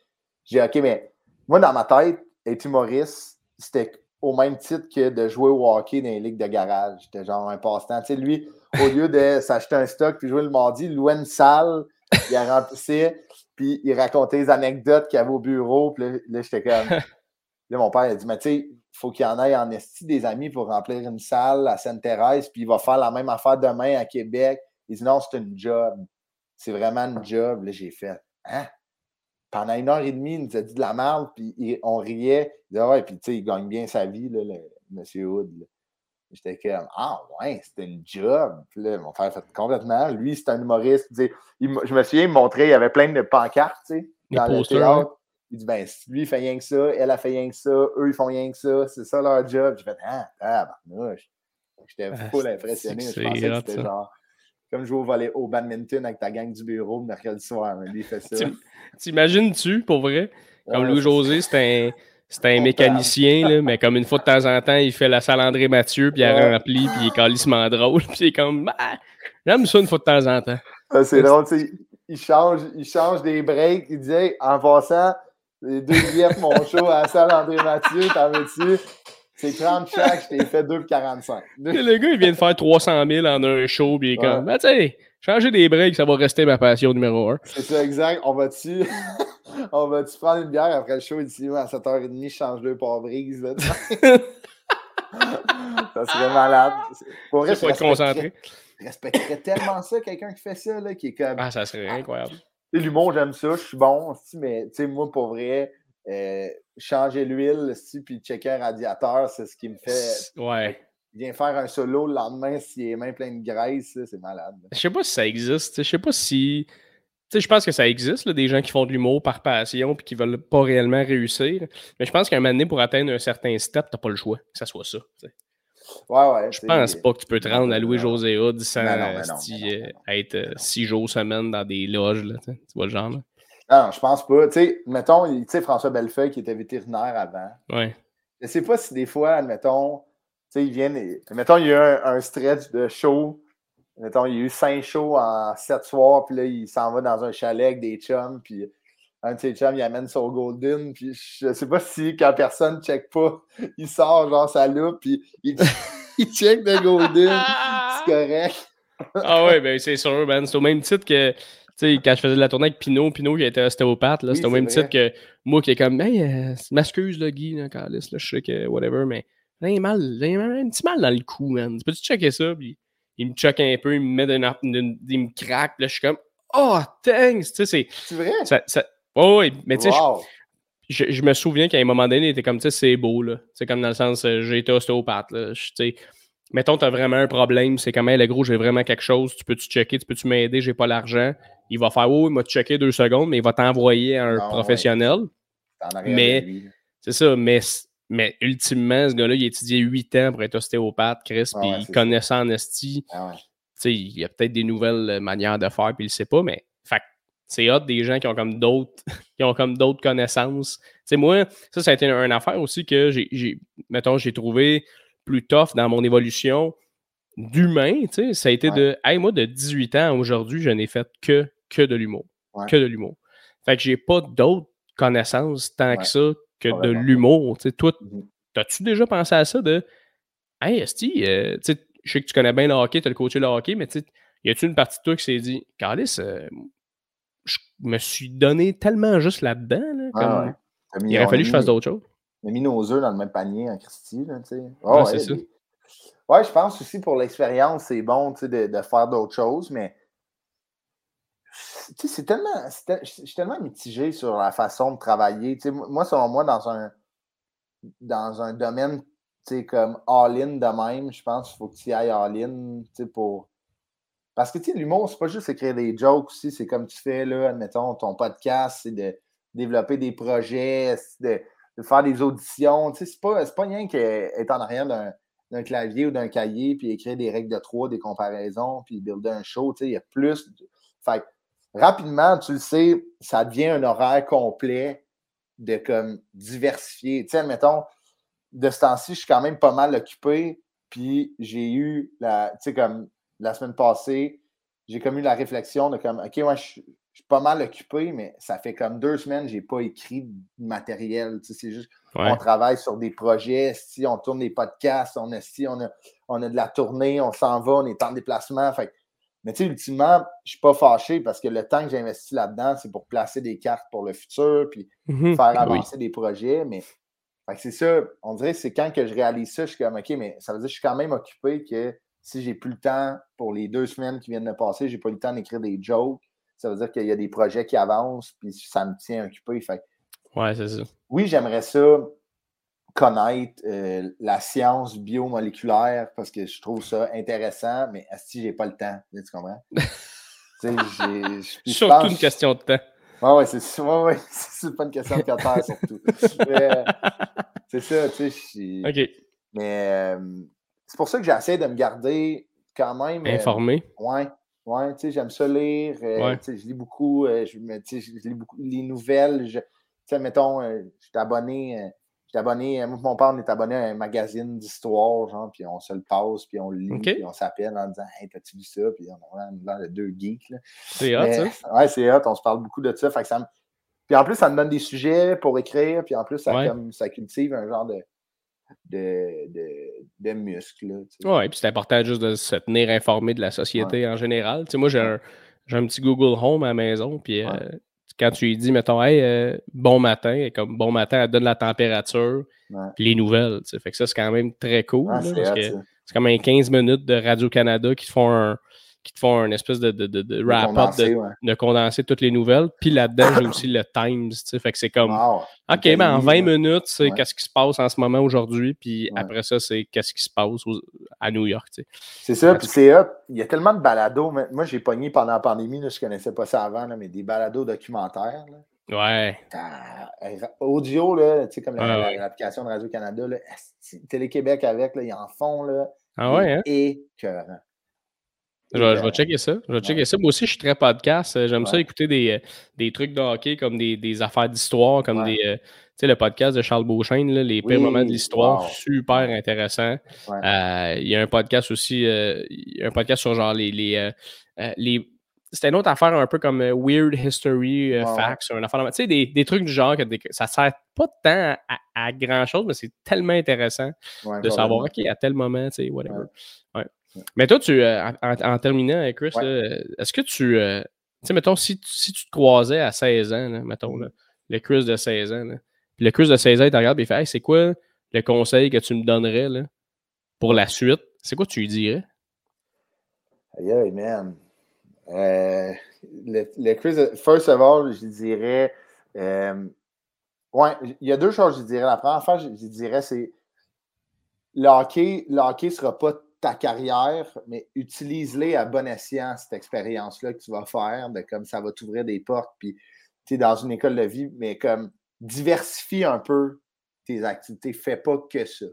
Je dis, OK, mais moi, dans ma tête, être humoriste, c'était au même titre que de jouer au hockey dans les ligues de garage. C'était genre un passe-temps. Tu sais, lui, au lieu de (laughs) s'acheter un stock puis jouer le mardi, il louait une salle, il la remplissait, puis il racontait les anecdotes qu'il y avait au bureau. Puis là, là, j'étais comme. (laughs) Là, mon père il a dit, mais tu sais, il faut qu'il y en ait en esti des amis pour remplir une salle à Sainte-Thérèse, puis il va faire la même affaire demain à Québec. Il dit, non, c'est une job. C'est vraiment une job. Là, j'ai fait, hein? Pendant une heure et demie, il nous a dit de la merde, puis on riait. Il dit, Ah ouais, puis tu sais, il gagne bien sa vie, là, le, monsieur Hood. là. J'étais comme, ah ouais, c'était une job. Puis là, mon frère fait complètement. Lui, c'est un humoriste. Il il je me souviens, il me montrait, il y avait plein de pancartes, tu sais, dans le théâtre. Il dit, ben, lui, il fait rien que ça, elle a fait rien que ça, eux, ils font rien que ça, c'est ça leur job. J'ai fait, ah, tabarnouche. J'étais Ah, full impressionné. Je pensais que c'était genre comme jouer au, volley, au badminton avec ta gang du bureau le mercredi soir. Lui, il fait ça. Tu- T'imagines-tu, pour vrai? Comme Ouais, Louis-José, c'est un, c'est un mécanicien, là, mais comme une fois de temps en temps, il fait la salle André Mathieu, puis il Ouais. remplit, puis il est calissement drôle, (laughs) puis il est comme, Ah, j'aime ça une fois de temps en temps. Ah, c'est drôle, tu sais. Il change, il change des breaks. Il disait, en passant, les deux billets mon show à la salle André Mathieu, t'en veux-tu? C'est 30 chaque, je t'ai fait 2,45. Tu sais, Le gars, il vient de faire 300 000 en un show, puis il est comme, ben, tu sais, changer des breaks, ça va rester ma passion numéro un. C'est ça, exact. On va-tu (laughs) on va-tu prendre une bière après le show ici à 7h30, je change deux par brise. là. (laughs) ça serait malade. Pour vrai, je être concentré. je respecterais tellement ça, quelqu'un qui fait ça, là, qui est comme. Ah, ça serait incroyable. Tu sais, L'humour, j'aime ça, je suis bon, mais tu sais, moi, pour vrai, euh, changer l'huile, si, puis checker un radiateur, c'est ce qui me fait. Ouais. Viens faire un solo le lendemain s'il est même plein de graisse, c'est malade. Je sais pas si ça existe. Je sais pas si. Tu sais, je pense que ça existe, là, des gens qui font de l'humour par passion puis qui veulent pas réellement réussir. Mais je pense qu'à un moment donné, pour atteindre un certain step, t'as pas le choix que ça soit ça. Ouais, ouais. Je pense pas que tu peux te rendre à Louis-José Hood sans être six jours semaine dans des loges. Là, tu vois le genre. Là? Non, je pense pas. Tu sais, mettons, tu sais, François Bellefeuille qui était vétérinaire avant. Ouais. Je sais pas si des fois, admettons, tu sais, ils viennent. et- Mettons, il y a eu un, un stretch de show. Mettons, il y a eu cinq shows en sept soirs, puis là, il s'en va dans un chalet avec des chums, puis un de ses chums, il amène son Golden, puis je sais pas si, quand personne check pas, (laughs) il sort genre sa loupe, puis il, (laughs) il check le Golden, c'est correct. Ah ouais, ben c'est sûr, man. C'est au même titre que. Sais, quand je faisais de la tournée avec Pinot, Pinot qui était ostéopathe, Oui, c'est au même vrai. titre que moi qui est comme, hey, euh, m'excuse, là, Guy, là, Carlis, là, je sais que, whatever, mais j'ai un un petit mal dans le cou, man. Tu peux-tu checker ça? Puis il me choque un peu, il me met d'une, d'une- il me craque, puis là, je suis comme, oh, thanks! Tu sais, c'est. C'est vrai? Ça, ça... Oh, oui, mais tu sais, je- je, me souviens qu'à un moment donné, il était comme, tu sais, c'est beau, là. C'est comme dans le sens, euh, j'ai été ostéopathe, là. Tu sais, mettons, tu as vraiment un problème, c'est comme, le gros, j'ai vraiment quelque chose, tu peux-tu checker, tu peux-tu m'aider, j'ai pas l'argent. Il va faire, oh, il m'a checké deux secondes, mais il va t'envoyer à un professionnel. Mais, c'est ça, mais, mais ultimement, ce gars-là, il a étudié huit ans pour être ostéopathe, Chris, puis il connaît ça en esti. Ah il y a peut-être des nouvelles manières de faire, puis il ne sait pas, mais c'est hot des gens qui ont comme d'autres (laughs) qui ont comme d'autres connaissances. sais, moi, ça, ça a été une, affaire aussi que j'ai, mettons, j'ai trouvé plus tough dans mon évolution d'humain. Ça a été de Hey, moi, de 18 ans aujourd'hui, je n'ai fait que, que de l'humour. Que de l'humour. Fait que j'ai pas d'autres connaissances tant que ça que de l'humour. Toi, mm-hmm. as-tu déjà pensé à ça de Hey, Esti, euh, je sais que tu connais bien le hockey, tu as le coaché le hockey, mais y a-tu une partie de toi qui s'est dit Carlis, euh, je me suis donné tellement juste là-dedans. Ah il aurait fallu que je fasse d'autres choses? On a mis nos œufs dans le même panier en Christie. Là, oh, c'est ça. Ouais, je pense aussi pour l'expérience, c'est bon de, de, faire d'autres choses, mais c'est tellement. Je suis tellement mitigé sur la façon de travailler. moi, selon moi, dans un, dans un domaine comme all-in de même, je pense qu'il faut que tu ailles all-in pour parce que, l'humour, c'est pas juste écrire des jokes aussi, c'est comme tu fais, là, admettons, ton podcast, c'est de développer des projets, de, faire des auditions. C'est pas, pas rien qu'être en arrière d'un clavier ou d'un cahier, puis écrire des règles de trois, des comparaisons, puis builder un show. Il y a plus. Fait rapidement, tu le sais, ça devient un horaire complet de comme diversifier. Tu sais, admettons, de ce temps-ci, je suis quand même pas mal occupé, puis j'ai eu la. Tu sais, comme la semaine passée, j'ai comme eu la réflexion de comme, OK, moi, je, suis pas mal occupé, mais ça fait comme deux semaines je n'ai pas écrit de matériel. c'est juste qu'on travaille sur des projets, si on tourne des podcasts, on a, si on a, on a de la tournée, on s'en va, on est en déplacement. Fait, mais tu sais, ultimement, je ne suis pas fâché parce que le temps que j'ai investi là-dedans, c'est pour placer des cartes pour le futur, puis mm-hmm. faire avancer des projets. Mais c'est ça, on dirait que c'est quand que je réalise ça, je suis comme, OK, mais ça veut dire que je suis quand même occupé que si j'ai plus le temps pour les deux semaines qui viennent de passer, j'ai pas le temps d'écrire des jokes. Ça veut dire qu'il y a des projets qui avancent, puis ça me tient occupé. Fait. Ouais, c'est ça. Oui, j'aimerais ça connaître euh, la science biomoléculaire parce que je trouve ça intéressant, mais si j'ai pas le temps, tu comprends? (laughs) c'est surtout une question de temps. Oui, ouais, c'est ouais, ouais, (laughs) pas une question de temps, surtout. Euh, c'est ça, tu sais. OK. Mais euh, c'est pour ça que j'essaie de me garder quand même. Informé. ouais. Ouais, tu sais, j'aime ça lire. Euh, je lis beaucoup, je, je, lis beaucoup les nouvelles. Tu sais, mettons, je suis abonné. Je abonné, moi mon père, on est abonné à un magazine d'histoire, genre, puis on se le passe, puis on le lit, puis on s'appelle en disant Hey, t'as-tu vu ça? Puis on a l'air de deux geeks. C'est hot, ça? (laughs) Ouais, c'est hot, on se parle beaucoup de ça. Fait que ça Puis en plus, ça me donne des sujets pour écrire, puis en plus, ça, comme, ça cultive un genre de, de, de, muscles. Oui, puis c'est important juste de se tenir informé de la société en général. moi, j'ai un, un, petit Google Home à la maison, puis euh, quand tu lui dis, mettons, hey, euh, bon matin, comme bon matin, elle donne la température, puis les nouvelles. Fait que ça, c'est quand même très cool. c'est comme un 15 minutes de Radio-Canada qui font un qui te font une espèce de, de, de, wrap-up de, condenser toutes les nouvelles. Puis là-dedans, j'ai aussi le Times, fait que c'est comme, OK, ben en 20 minutes, c'est qu'est-ce qui se passe en ce moment aujourd'hui, puis après ça, c'est qu'est-ce qui se passe à New York, tu sais. C'est ça, puis c'est Il y a tellement de balados. Moi, j'ai pogné pendant la pandémie, là, je connaissais pas ça avant, mais des balados documentaires, Ouais. audio, là, tu sais, comme l'application de Radio-Canada, Télé-Québec avec, là, ils en font, là. Ah ouais, hein? Je vais, euh, checker ça. Je vais checker ça. Moi aussi, je suis très podcast. Euh, j'aime ça écouter des, euh, des, trucs de hockey comme des, des affaires d'histoire, comme des. tu sais, le podcast de Charles Beauchesne, là, les pires moments de l'histoire, super intéressant. Il y a un podcast aussi, il y a un podcast sur genre les. les, les c'était une autre affaire un peu comme Weird History Facts, Tu sais, des, des, trucs du genre que ça sert pas tant à, grand chose, mais c'est tellement intéressant de savoir, OK, à tel moment, tu sais, whatever. Mais toi, tu, euh, en, terminant, Chris, est-ce que tu. Euh, tu sais, mettons, si, si, tu te croisais à 16 ans, mettons, le Chris de 16 ans, puis le Chris de 16 ans, il te regarde et il fait c'est quoi le conseil que tu me donnerais là, pour la suite C'est quoi tu lui dirais? Aïe, man. Euh, le, le, Chris, first of all, je dirais Ouais, il y a deux choses, je dirais. La première fois, je, dirais, c'est le hockey, le hockey sera pas ta carrière, mais utilise-les à bon escient, cette expérience-là que tu vas faire, de comme ça va t'ouvrir des portes, puis tu es dans une école de vie, mais comme diversifie un peu tes activités, fais pas que ça.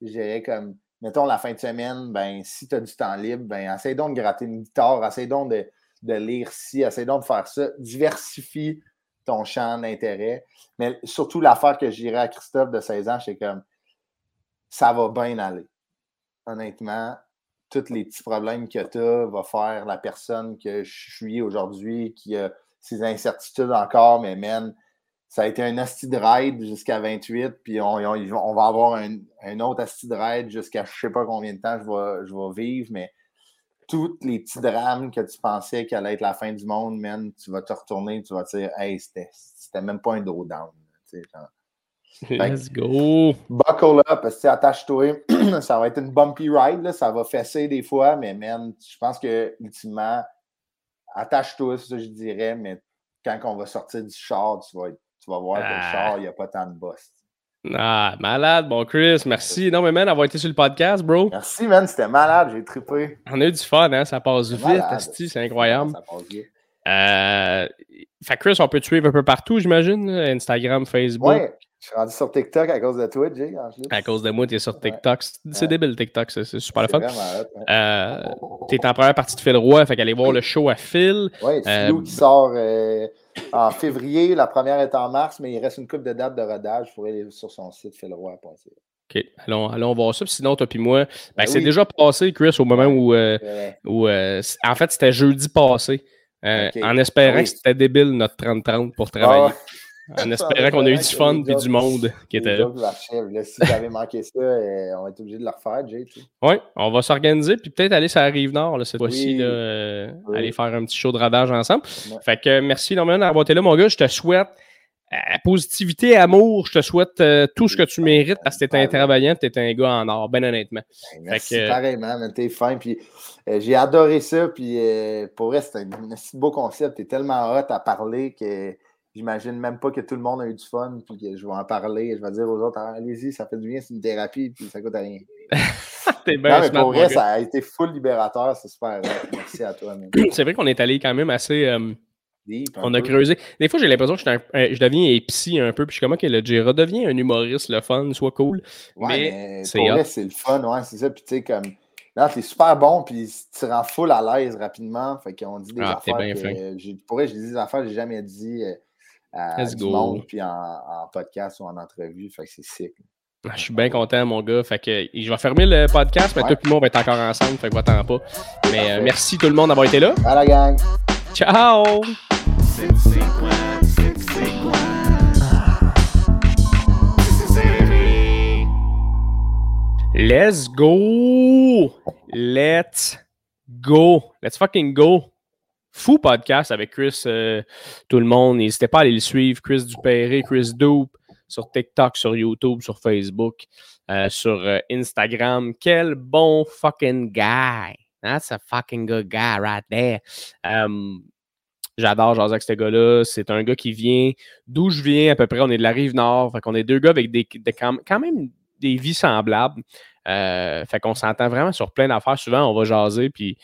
Je dirais comme, mettons, la fin de semaine, ben, si tu as du temps libre, ben, essaye donc de gratter une guitare, essaye donc de, de lire ci, essaye donc de faire ça, diversifie ton champ d'intérêt. Mais surtout, l'affaire que je à Christophe de 16 ans, c'est comme, ça va bien aller honnêtement, tous les petits problèmes que tu as va faire la personne que je suis aujourd'hui, qui a ses incertitudes encore, mais man, ça a été un asti de ride jusqu'à 28, puis on, va avoir un, autre asti de ride jusqu'à je ne sais pas combien de temps je vais, vivre, mais tous les petits drames que tu pensais qu'elle allait être la fin du monde, man, tu vas te retourner, tu vas te dire, hey, c'était même pas un drawdown. Let's go! Buckle up, parce que attache-toi. (clears throat) ça va être une bumpy ride, ça va fesser des fois, mais man, je pense que ultimement, attache-toi, c'est ça que je dirais, mais quand on va sortir du char, tu vas, tu vas voir que le ah. char, il n'y a pas tant de boss. Ah, malade. Bon, Chris, merci Non, mais man, d'avoir été sur le podcast, bro. Merci, man. C'était malade. J'ai trippé. On a eu du fun, hein. Ça passe vite, c'est incroyable. Ça passe vite. Euh, fait Chris, on peut te suivre un peu partout, j'imagine. Instagram, Facebook. Ouais. Je suis rendu sur TikTok à cause de toi, Jay. À cause de moi, tu es sur TikTok. C'est débile, TikTok. C'est super le fun. Euh, tu es en première partie de Phil Roy, fait qu'aller voir le show à Phil. Oui, c'est euh, qui sort euh, en février. La première est en mars, mais il reste une coupe de date de rodage. Il faudrait aller sur son site philroy.ca. OK, allons, allons voir ça. sinon, toi puis moi, ben, ben c'est déjà passé, Chris, au moment où, où en fait, c'était jeudi passé. En espérant que c'était débile notre 30-30 pour travailler. En (laughs) espérant qu'on a eu du fun et du monde qui était là. si j'avais manqué ça, euh, on va être obligé de le refaire, Jay. Oui, on va s'organiser puis peut-être aller sur la rive nord cette fois-ci, euh, aller faire un petit show de radage ensemble. Fait que merci énormément d'avoir été là, mon gars. Je te souhaite euh, positivité, amour. Je te souhaite tout ce que tu mérites parce que tu es un travaillant, tu es un gars en or, ben honnêtement. Ben, merci, fait pareillement, t'es fin. Puis j'ai adoré ça. Puis pour vrai, c'est un, un, beau concept. Tu es tellement hot à parler que J'imagine même pas que tout le monde a eu du fun, puis que je vais en parler, je vais dire aux autres, ah, allez-y, ça fait du bien, c'est une thérapie, puis ça coûte rien. (laughs) T'es bien non, mais pour vrai, ça a été full libérateur, c'est super. Merci à toi. (clears throat) C'est vrai qu'on est allé quand même assez. Euh, on a creusé. Des fois, j'ai l'impression que je, deviens épicé un peu, puis je suis comme, que le J redevient un humoriste, le fun, soit cool. Ouais, mais, pour vrai, c'est le fun, ouais, c'est ça. Puis tu sais, comme. Non, c'est super bon, puis tu rends full à l'aise rapidement. Fait qu'on dit des ah, affaires. Que, pour vrai, je dis des affaires que j'ai jamais dit. Euh, à du monde, puis en, podcast ou en entrevue. Fait que c'est sick. Ah, je suis bien content, mon gars. Fait que je vais fermer le podcast, mais tout le monde va être encore ensemble. Fait que va-t'en pas. Mais euh, merci tout le monde d'avoir été là. À la gang. Ciao! Let's go! Let's go! Let's fucking go! Fou podcast avec Chris, euh, tout le monde. N'hésitez pas à aller le suivre. Chris Dupéré, Chris Doop, sur TikTok, sur YouTube, sur Facebook, euh, sur euh, Instagram. Quel bon fucking guy. That's a fucking good guy right there. Um, J'adore jaser avec ce gars-là. C'est un gars qui vient d'où je viens à peu près. On est de la rive nord. Fait qu'on est deux gars avec des, quand même des vies semblables. fait qu'on s'entend vraiment sur plein d'affaires. Souvent, on va jaser, puis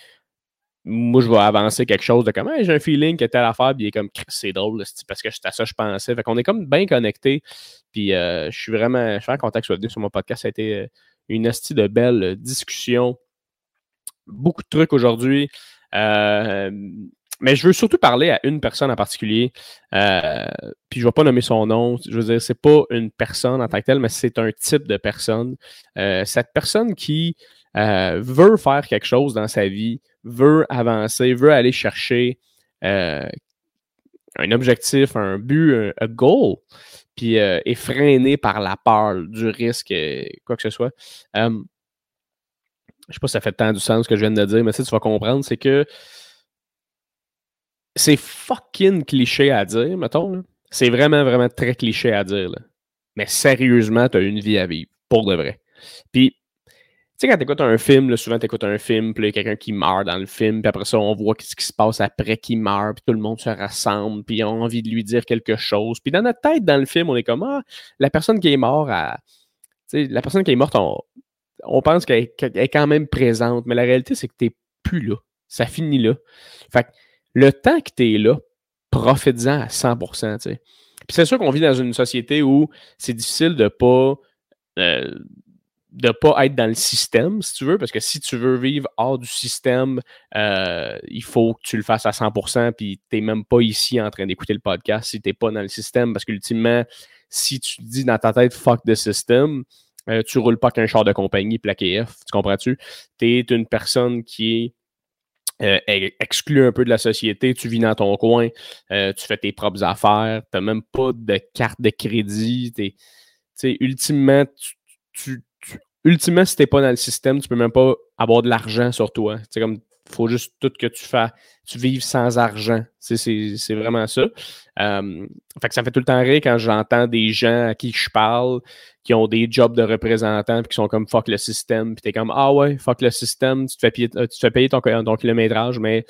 moi, je vais avancer quelque chose de comme j'ai un feeling que telle affaire, puis il est comme c'est drôle, parce que c'est à ça que je pensais. Fait qu'on est comme bien connectés. Puis euh, je suis vraiment, je suis en contact sur, mon podcast. Ça a été euh, une astuce de belle discussion. Beaucoup de trucs aujourd'hui. Euh, mais je veux surtout parler à une personne en particulier. puis je ne vais pas nommer son nom. Je veux dire, c'est pas une personne en tant que telle, mais c'est un type de personne. cette personne qui veut faire quelque chose dans sa vie, veut avancer, veut aller chercher euh, un objectif, un but, un, goal, puis euh, est freiné par la peur du risque, euh, quoi que ce soit. je ne sais pas si ça fait tant du sens ce que je viens de dire, mais tu vas comprendre, c'est que c'est fucking cliché à dire, mettons. C'est vraiment, vraiment très cliché à dire. Mais sérieusement, tu as une vie à vivre, pour de vrai. Puis, sais, quand tu écoutes un film, là, souvent tu écoutes un film, puis il y a quelqu'un qui meurt dans le film, puis après ça, on voit ce qui se passe après qu'il meurt, puis tout le monde se rassemble, puis on a envie de lui dire quelque chose. Puis dans notre tête, dans le film, on est comme, ah, la personne qui est morte, la personne qui est morte, on, pense qu'elle est quand même présente, mais la réalité, c'est que tu n'es plus là. Ça finit là. Fait que le temps que tu es là, profites-en à 100%, tu sais. Puis c'est sûr qu'on vit dans une société où c'est difficile de pas euh, de pas être dans le système, si tu veux, parce que si tu veux vivre hors du système, euh, il faut que tu le fasses à 100%, puis tu n'es même pas ici en train d'écouter le podcast si tu n'es pas dans le système, parce qu'ultimement, si tu dis dans ta tête « fuck the system euh, tu roules pas qu'un char de compagnie plaqué F, tu comprends-tu? Tu es une personne qui est euh, exclu un peu de la société, tu vis dans ton coin, euh, tu fais tes propres affaires, tu n'as même pas de carte de crédit. ultimement, tu, ultimement, si tu n'es pas dans le système, tu peux même pas avoir de l'argent sur toi. C'est comme faut juste tout que tu fasses, tu vives sans argent. C'est vraiment ça. Euh, fait que ça fait tout le temps rire quand j'entends des gens à qui je parle qui ont des jobs de représentants puis qui sont comme fuck le système. Puis t'es comme Ah ouais, fuck le système, tu te fais payer, tu te fais payer ton, kilométrage, mais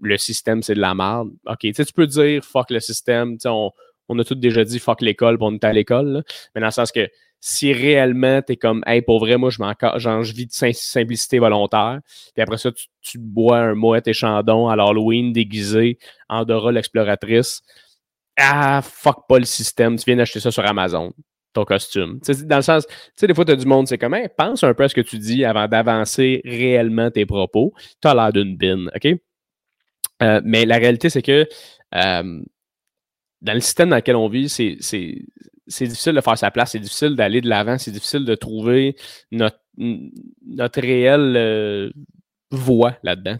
le système, c'est de la merde. OK, tu peux dire fuck le système, on, on a tous déjà dit fuck l'école, on est à l'école, mais dans le sens que si réellement tu es comme, hey, pour vrai, moi, je, genre, je vis de simplicité volontaire, puis après ça, tu, bois un moët et chandon à l'Halloween déguisé, Andorra l'exploratrice, ah, fuck pas le système, tu viens d'acheter ça sur Amazon, ton costume. dans le sens, tu sais, des fois, tu as du monde, c'est comme, hey, pense un peu à ce que tu dis avant d'avancer réellement tes propos. Tu as l'air d'une bine, OK? Euh, mais la réalité, c'est que euh, dans le système dans lequel on vit, c'est c'est difficile de faire sa place, c'est difficile d'aller de l'avant, c'est difficile de trouver notre, notre réelle euh, voix là-dedans.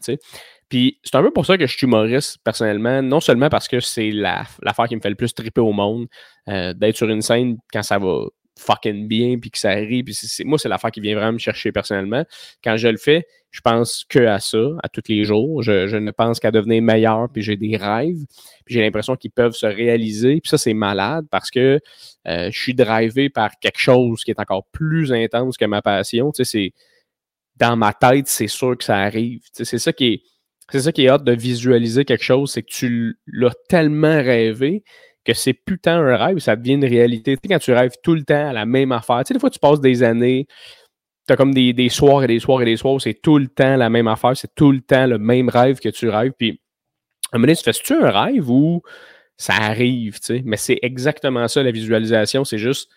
Puis c'est un peu pour ça que je suis humoriste personnellement, non seulement parce que c'est l'affaire qui me fait le plus triper au monde, euh, d'être sur une scène quand ça va fucking bien, puis que ça rit. Puis moi, c'est l'affaire qui vient vraiment me chercher personnellement. Quand je le fais, je pense que à ça, à tous les jours. Je, ne pense qu'à devenir meilleur, puis j'ai des rêves. Puis j'ai l'impression qu'ils peuvent se réaliser. Puis ça, c'est malade parce que euh, je suis drivé par quelque chose qui est encore plus intense que ma passion. Tu sais, c'est dans ma tête, c'est sûr que ça arrive. C'est ça qui est. C'est ça qui est hâte de visualiser quelque chose, c'est que tu l'as tellement rêvé que c'est putain un rêve, ça devient une réalité. Tu quand tu rêves tout le temps à la même affaire, tu des fois, tu passes des années, tu as comme des, des, soirs et des soirs et des soirs où c'est tout le temps la même affaire, c'est tout le temps le même rêve que tu rêves. Puis, à un moment donné, tu fais-tu un rêve ou ça arrive, tu? Mais c'est exactement ça, la visualisation. C'est juste,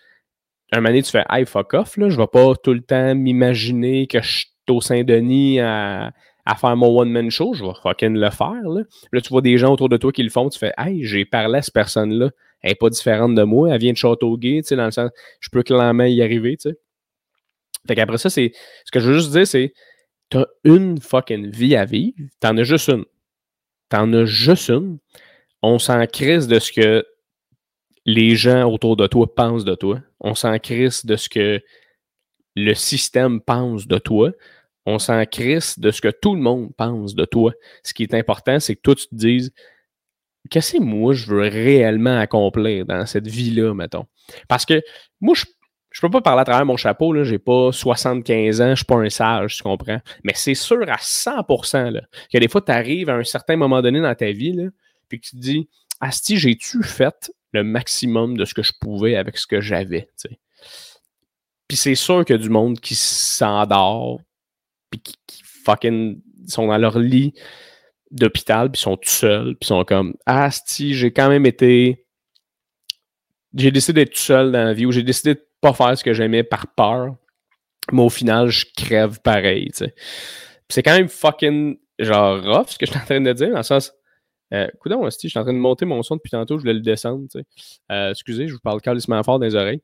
un moment donné, tu fais, hey, fuck off, là, je vais pas tout le temps m'imaginer que je suis au Saint-Denis à à faire mon one-man show, je vais fucking le faire. Là. là, tu vois des gens autour de toi qui le font, tu fais Hey, j'ai parlé à cette personne-là, elle n'est pas différente de moi, elle vient de Châteauguay, tu sais, dans le sens, je peux clairement y arriver, tu sais. Fait qu'après ça, c'est. Ce que je veux juste dire, c'est t'as une fucking vie à vivre, t'en as juste une. T'en as juste une. On s'en crise de ce que les gens autour de toi pensent de toi. On s'en crise de ce que le système pense de toi on s'en crisse de ce que tout le monde pense de toi. Ce qui est important, c'est que toi, tu te dises qu'est-ce que moi je veux réellement accomplir dans cette vie-là, mettons? Parce que moi, je ne peux pas parler à travers mon chapeau, là, j'ai pas 75 ans, je suis pas un sage, tu comprends? Mais c'est sûr à 100% là, que des fois, tu arrives à un certain moment donné dans ta vie, là, puis que tu te dis, Asti, j'ai-tu fait le maximum de ce que je pouvais avec ce que j'avais, Puis c'est sûr qu'il y a du monde qui s'endort, puis qui, fucking sont dans leur lit d'hôpital, puis sont tout seuls, puis sont comme Ah, si, j'ai quand même été. J'ai décidé d'être tout seul dans la vie, ou j'ai décidé de pas faire ce que j'aimais par peur, mais au final, je crève pareil, tu sais. c'est quand même fucking, genre, rough, ce que je suis en train de dire, dans le sens. Euh, coudon, je suis en train de monter mon son depuis tantôt, je voulais le descendre, tu sais. Euh, excusez, je vous parle calissement fort dans les oreilles.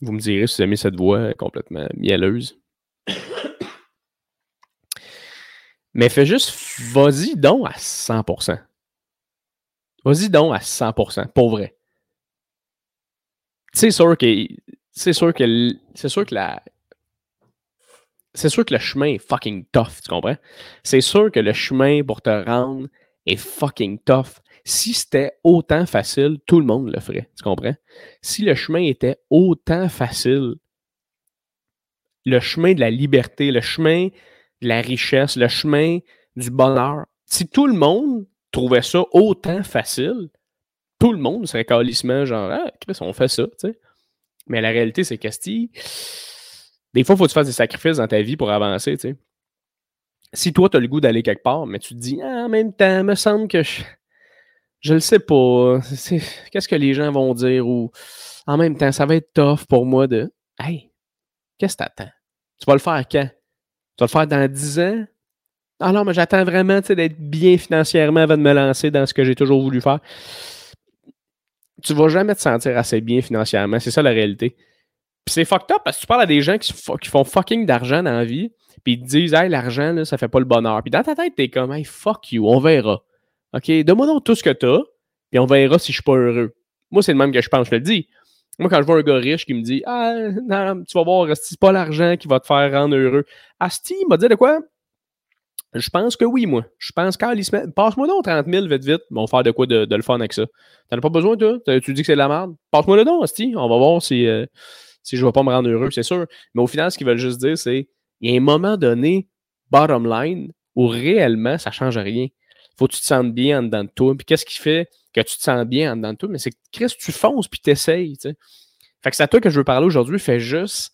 Vous me direz si vous aimez cette voix complètement mielleuse. (coughs) Mais fais juste, vas-y donc à 100%. Vas-y donc à 100%, pour vrai. C'est sûr que c'est sûr que c'est sûr que la c'est sûr que le chemin est fucking tough, tu comprends? C'est sûr que le chemin pour te rendre est fucking tough. Si c'était autant facile, tout le monde le ferait, tu comprends? Si le chemin était autant facile, le chemin de la liberté, le chemin de la richesse, le chemin du bonheur. Si tout le monde trouvait ça autant facile, tout le monde serait calissement genre Ah, Chris, on fait ça, tu sais. Mais la réalité, c'est que des fois, il faut que tu fasses des sacrifices dans ta vie pour avancer, tu sais. Si toi, tu as le goût d'aller quelque part, mais tu te dis ah, en même temps, me semble que je, je le sais pas. Qu'est-ce que les gens vont dire ou en même temps, ça va être tough pour moi de Hey, qu'est-ce que t'attends? Tu vas le faire quand? Tu vas le faire dans 10 ans? Ah non, mais j'attends vraiment d'être bien financièrement avant de me lancer dans ce que j'ai toujours voulu faire. Tu vas jamais te sentir assez bien financièrement. C'est ça la réalité. Puis c'est fucked up parce que tu parles à des gens qui, font fucking d'argent dans la vie, puis ils te disent, hey, l'argent, ça fait pas le bonheur. Puis dans ta tête, t'es comme, hey, fuck you, on verra. OK, donne-moi tout ce que t'as, puis on verra si je suis pas heureux. Moi, c'est le même que je pense, je le dis. Moi, quand je vois un gars riche qui me dit Ah, non, tu vas voir, c'est pas l'argent qui va te faire rendre heureux. Asti, il m'a dit de quoi? Je pense que oui, moi. Je pense qu'Alice, passe-moi donc 30 000 vite, vite. On va faire de quoi de, le fun avec ça? T'en as pas besoin, toi? Tu dis que c'est de la merde? Passe-moi le don, Asti. On va voir si, euh, si je vais pas me rendre heureux, c'est sûr. Mais au final, ce qu'ils veulent juste dire, c'est il y a un moment donné, bottom line, où réellement, ça change rien. Faut que tu te sentes bien en dedans de toi. Puis qu'est-ce qui fait que tu te sens bien en dedans de toi? Mais c'est que, Chris, tu fonces puis t'essayes, tu sais. Fait que c'est à toi que je veux parler aujourd'hui. Fais juste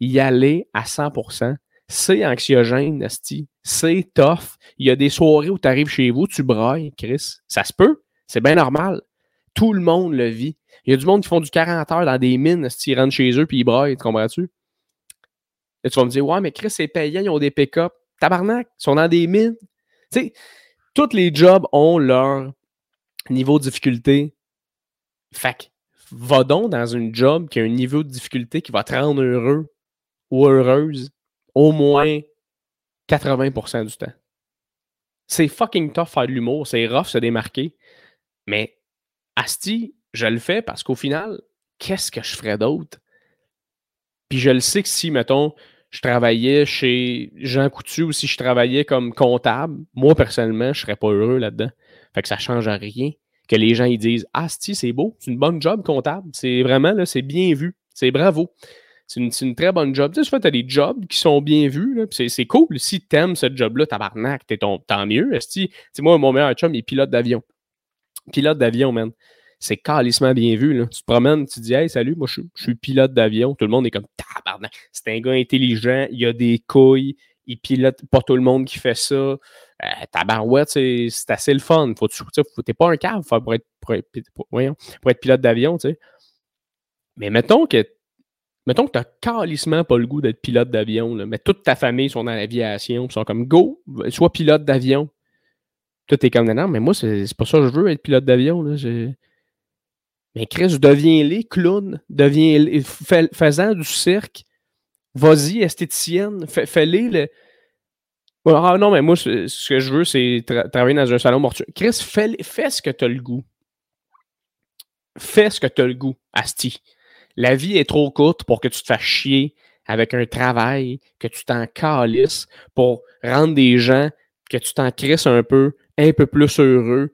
y aller à 100%. C'est anxiogène, Nasty. C'est tough. Il y a des soirées où tu arrives chez vous, tu brailles, Chris. Ça se peut. C'est bien normal. Tout le monde le vit. Il y a du monde qui font du 40 heures dans des mines, ils rentrent chez eux puis ils braillent, tu comprends-tu? Et tu vas me dire, ouais, mais Chris, c'est payant, ils ont des pick-up. Tabarnak, ils sont dans des mines. Tu sais, tous les jobs ont leur niveau de difficulté. Fait va donc dans une job qui a un niveau de difficulté qui va te rendre heureux ou heureuse au moins 80% du temps. C'est fucking tough faire de l'humour, c'est rough se démarquer. Mais Asti, je le fais parce qu'au final, qu'est-ce que je ferais d'autre? Puis je le sais que si, mettons, je travaillais chez Jean Coutu ou si je travaillais comme comptable, moi personnellement, je serais pas heureux là-dedans. Fait que ça change rien. Que les gens ils disent Ah, c'est beau, c'est une bonne job comptable. C'est vraiment, là, c'est bien vu. C'est bravo. C'est une, très bonne job. Tu sais, tu as des jobs qui sont bien vus. C'est cool. Si tu aimes ce job-là, tabarnak, t'es tant mieux. Tu moi, mon meilleur chum, il est pilote d'avion. Pilote d'avion, man c'est calissement bien vu. Là. Tu te promènes, tu dis Hey, salut, moi je, suis pilote d'avion. Tout le monde est comme tabarnak. C'est un gars intelligent, il a des couilles, il pilote pas tout le monde qui fait ça. Euh, tabarouette, c'est assez le fun. Faut, tu t'es pas un cave pour être, pour être, pour être pilote d'avion, tu. Mais mettons que mettons que tu n'as calissement pas le goût d'être pilote d'avion, mais toute ta famille sont dans l'aviation, ils sont comme go, sois pilote d'avion. Toi, t'es comme non, mais moi, c'est pas ça que je veux être pilote d'avion. Mais Chris, deviens-les clown, deviens faisant du cirque, vas-y, esthéticienne, fais-les le. Ah non, mais moi, ce que je veux, c'est travailler dans un salon mortuaire. Chris, fais, fais ce que tu as le goût. Fais ce que tu as le goût, Asti. La vie est trop courte pour que tu te fasses chier avec un travail, que tu t'en calisses pour rendre des gens, que tu t'en crisses un peu, un peu plus heureux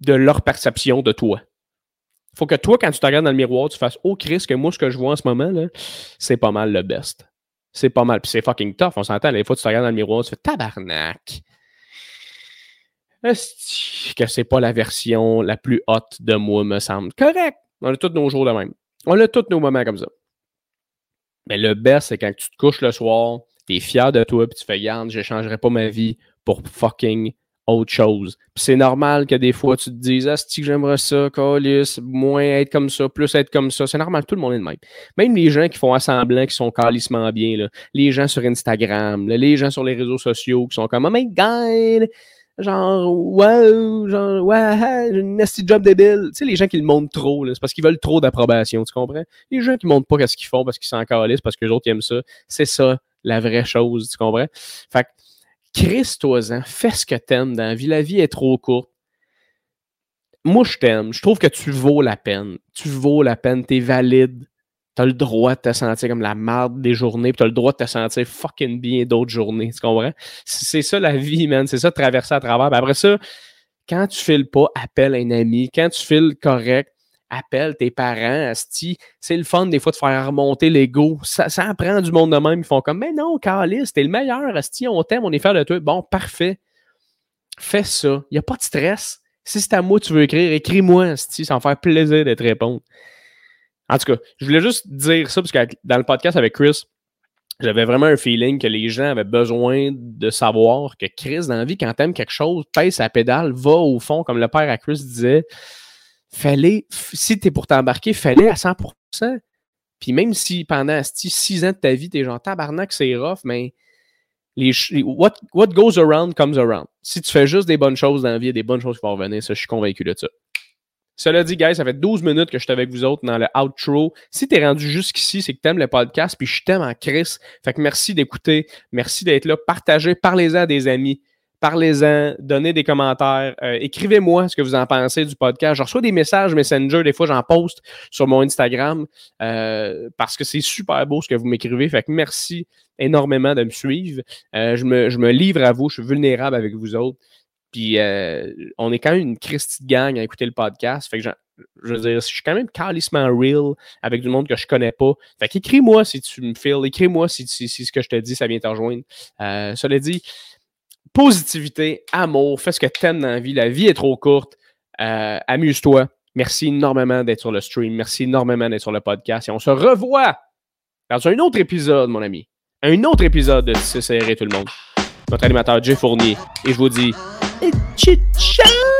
de leur perception de toi faut que toi, quand tu te regardes dans le miroir, tu fasses Oh Chris, que moi, ce que je vois en ce moment, c'est pas mal le best. C'est pas mal. Puis c'est fucking tough, on s'entend. Les fois, tu te regardes dans le miroir, tu fais tabarnak. Est-ce que c'est pas la version la plus haute de moi, me semble? Correct. On a tous nos jours de même. On a tous nos moments comme ça. Mais le best, c'est quand tu te couches le soir, tu es fier de toi, puis tu fais, garde, je changerai pas ma vie pour fucking autre chose. c'est normal que des fois, tu te dises, ah, que j'aimerais ça, calice, moins être comme ça, plus être comme ça. C'est normal, tout le monde est de même. Même les gens qui font assemblant, qui sont calissement bien, là. les gens sur Instagram, les gens sur les réseaux sociaux qui sont comme, oh my god, genre, wow, genre, j'ai une nasty job débile. Tu sais, les gens qui le montrent trop, c'est parce qu'ils veulent trop d'approbation, tu comprends? Les gens qui montrent pas ce qu'ils font parce qu'ils sont calissent, parce que les autres aiment ça, c'est ça la vraie chose, tu comprends? Fait que, Crisse-toi-en, fais ce que t'aimes dans la vie. La vie est trop courte. Moi, je t'aime. Je trouve que tu vaux la peine. Tu vaux la peine. T'es valide. T'as le droit de te sentir comme la marde des journées, puis t'as le droit de te sentir fucking bien d'autres journées. Tu comprends? C'est ça la vie, man. C'est ça, traverser à travers. après ça, quand tu files pas, appelle un ami. Quand tu files correct, appelle tes parents, Asti. C'est le fun des fois de faire remonter l'ego. Ça, apprend du monde de même. Ils font comme, mais non, Carlis, t'es le meilleur, Asti, on t'aime, on est fiers de toi. Bon, parfait. Fais ça. Il n'y a pas de stress. Si c'est à moi que tu veux écrire, écris-moi, Asti. Ça me faire plaisir d'être répondre. En tout cas, je voulais juste dire ça parce que dans le podcast avec Chris, j'avais vraiment un feeling que les gens avaient besoin de savoir que Chris, dans la vie, quand t'aimes quelque chose, pèse sa pédale, va au fond, comme le père à Chris disait, fallait, si t'es pour t'embarquer, fallait à 100%. Puis même si pendant six ans de ta vie, t'es genre tabarnak, c'est rough, mais les, what, what goes around comes around. Si tu fais juste des bonnes choses dans la vie, des bonnes choses qui vont revenir. Ça, je suis convaincu de ça. Cela dit, guys, ça fait 12 minutes que je suis avec vous autres dans le outro. Si tu es rendu jusqu'ici, c'est que tu aimes le podcast, puis je t'aime en Chris. Fait que merci d'écouter, merci d'être là, partagez, parlez-en à des amis, parlez-en, donnez des commentaires, euh, écrivez-moi ce que vous en pensez du podcast. Je reçois des messages Messenger, des fois j'en poste sur mon Instagram euh, parce que c'est super beau ce que vous m'écrivez. Fait que merci énormément de me suivre. Euh, je, me, livre à vous, je suis vulnérable avec vous autres. Puis on est quand même une Christie de gang à écouter le podcast. Fait que je veux dire, je suis quand même calissement real avec du monde que je connais pas. Fait qu'écris-moi si tu me files, écris-moi si, ce que je te dis, ça vient te rejoindre. Cela dit, positivité, amour, fais ce que tu aimes dans la vie. La vie est trop courte. Euh, amuse-toi. Merci énormément d'être sur le stream. Merci énormément d'être sur le podcast. Et on se revoit dans un autre épisode, mon ami. Un autre épisode de CCR tout le monde. Votre animateur Jay Fournier. Et je vous dis Chit-chat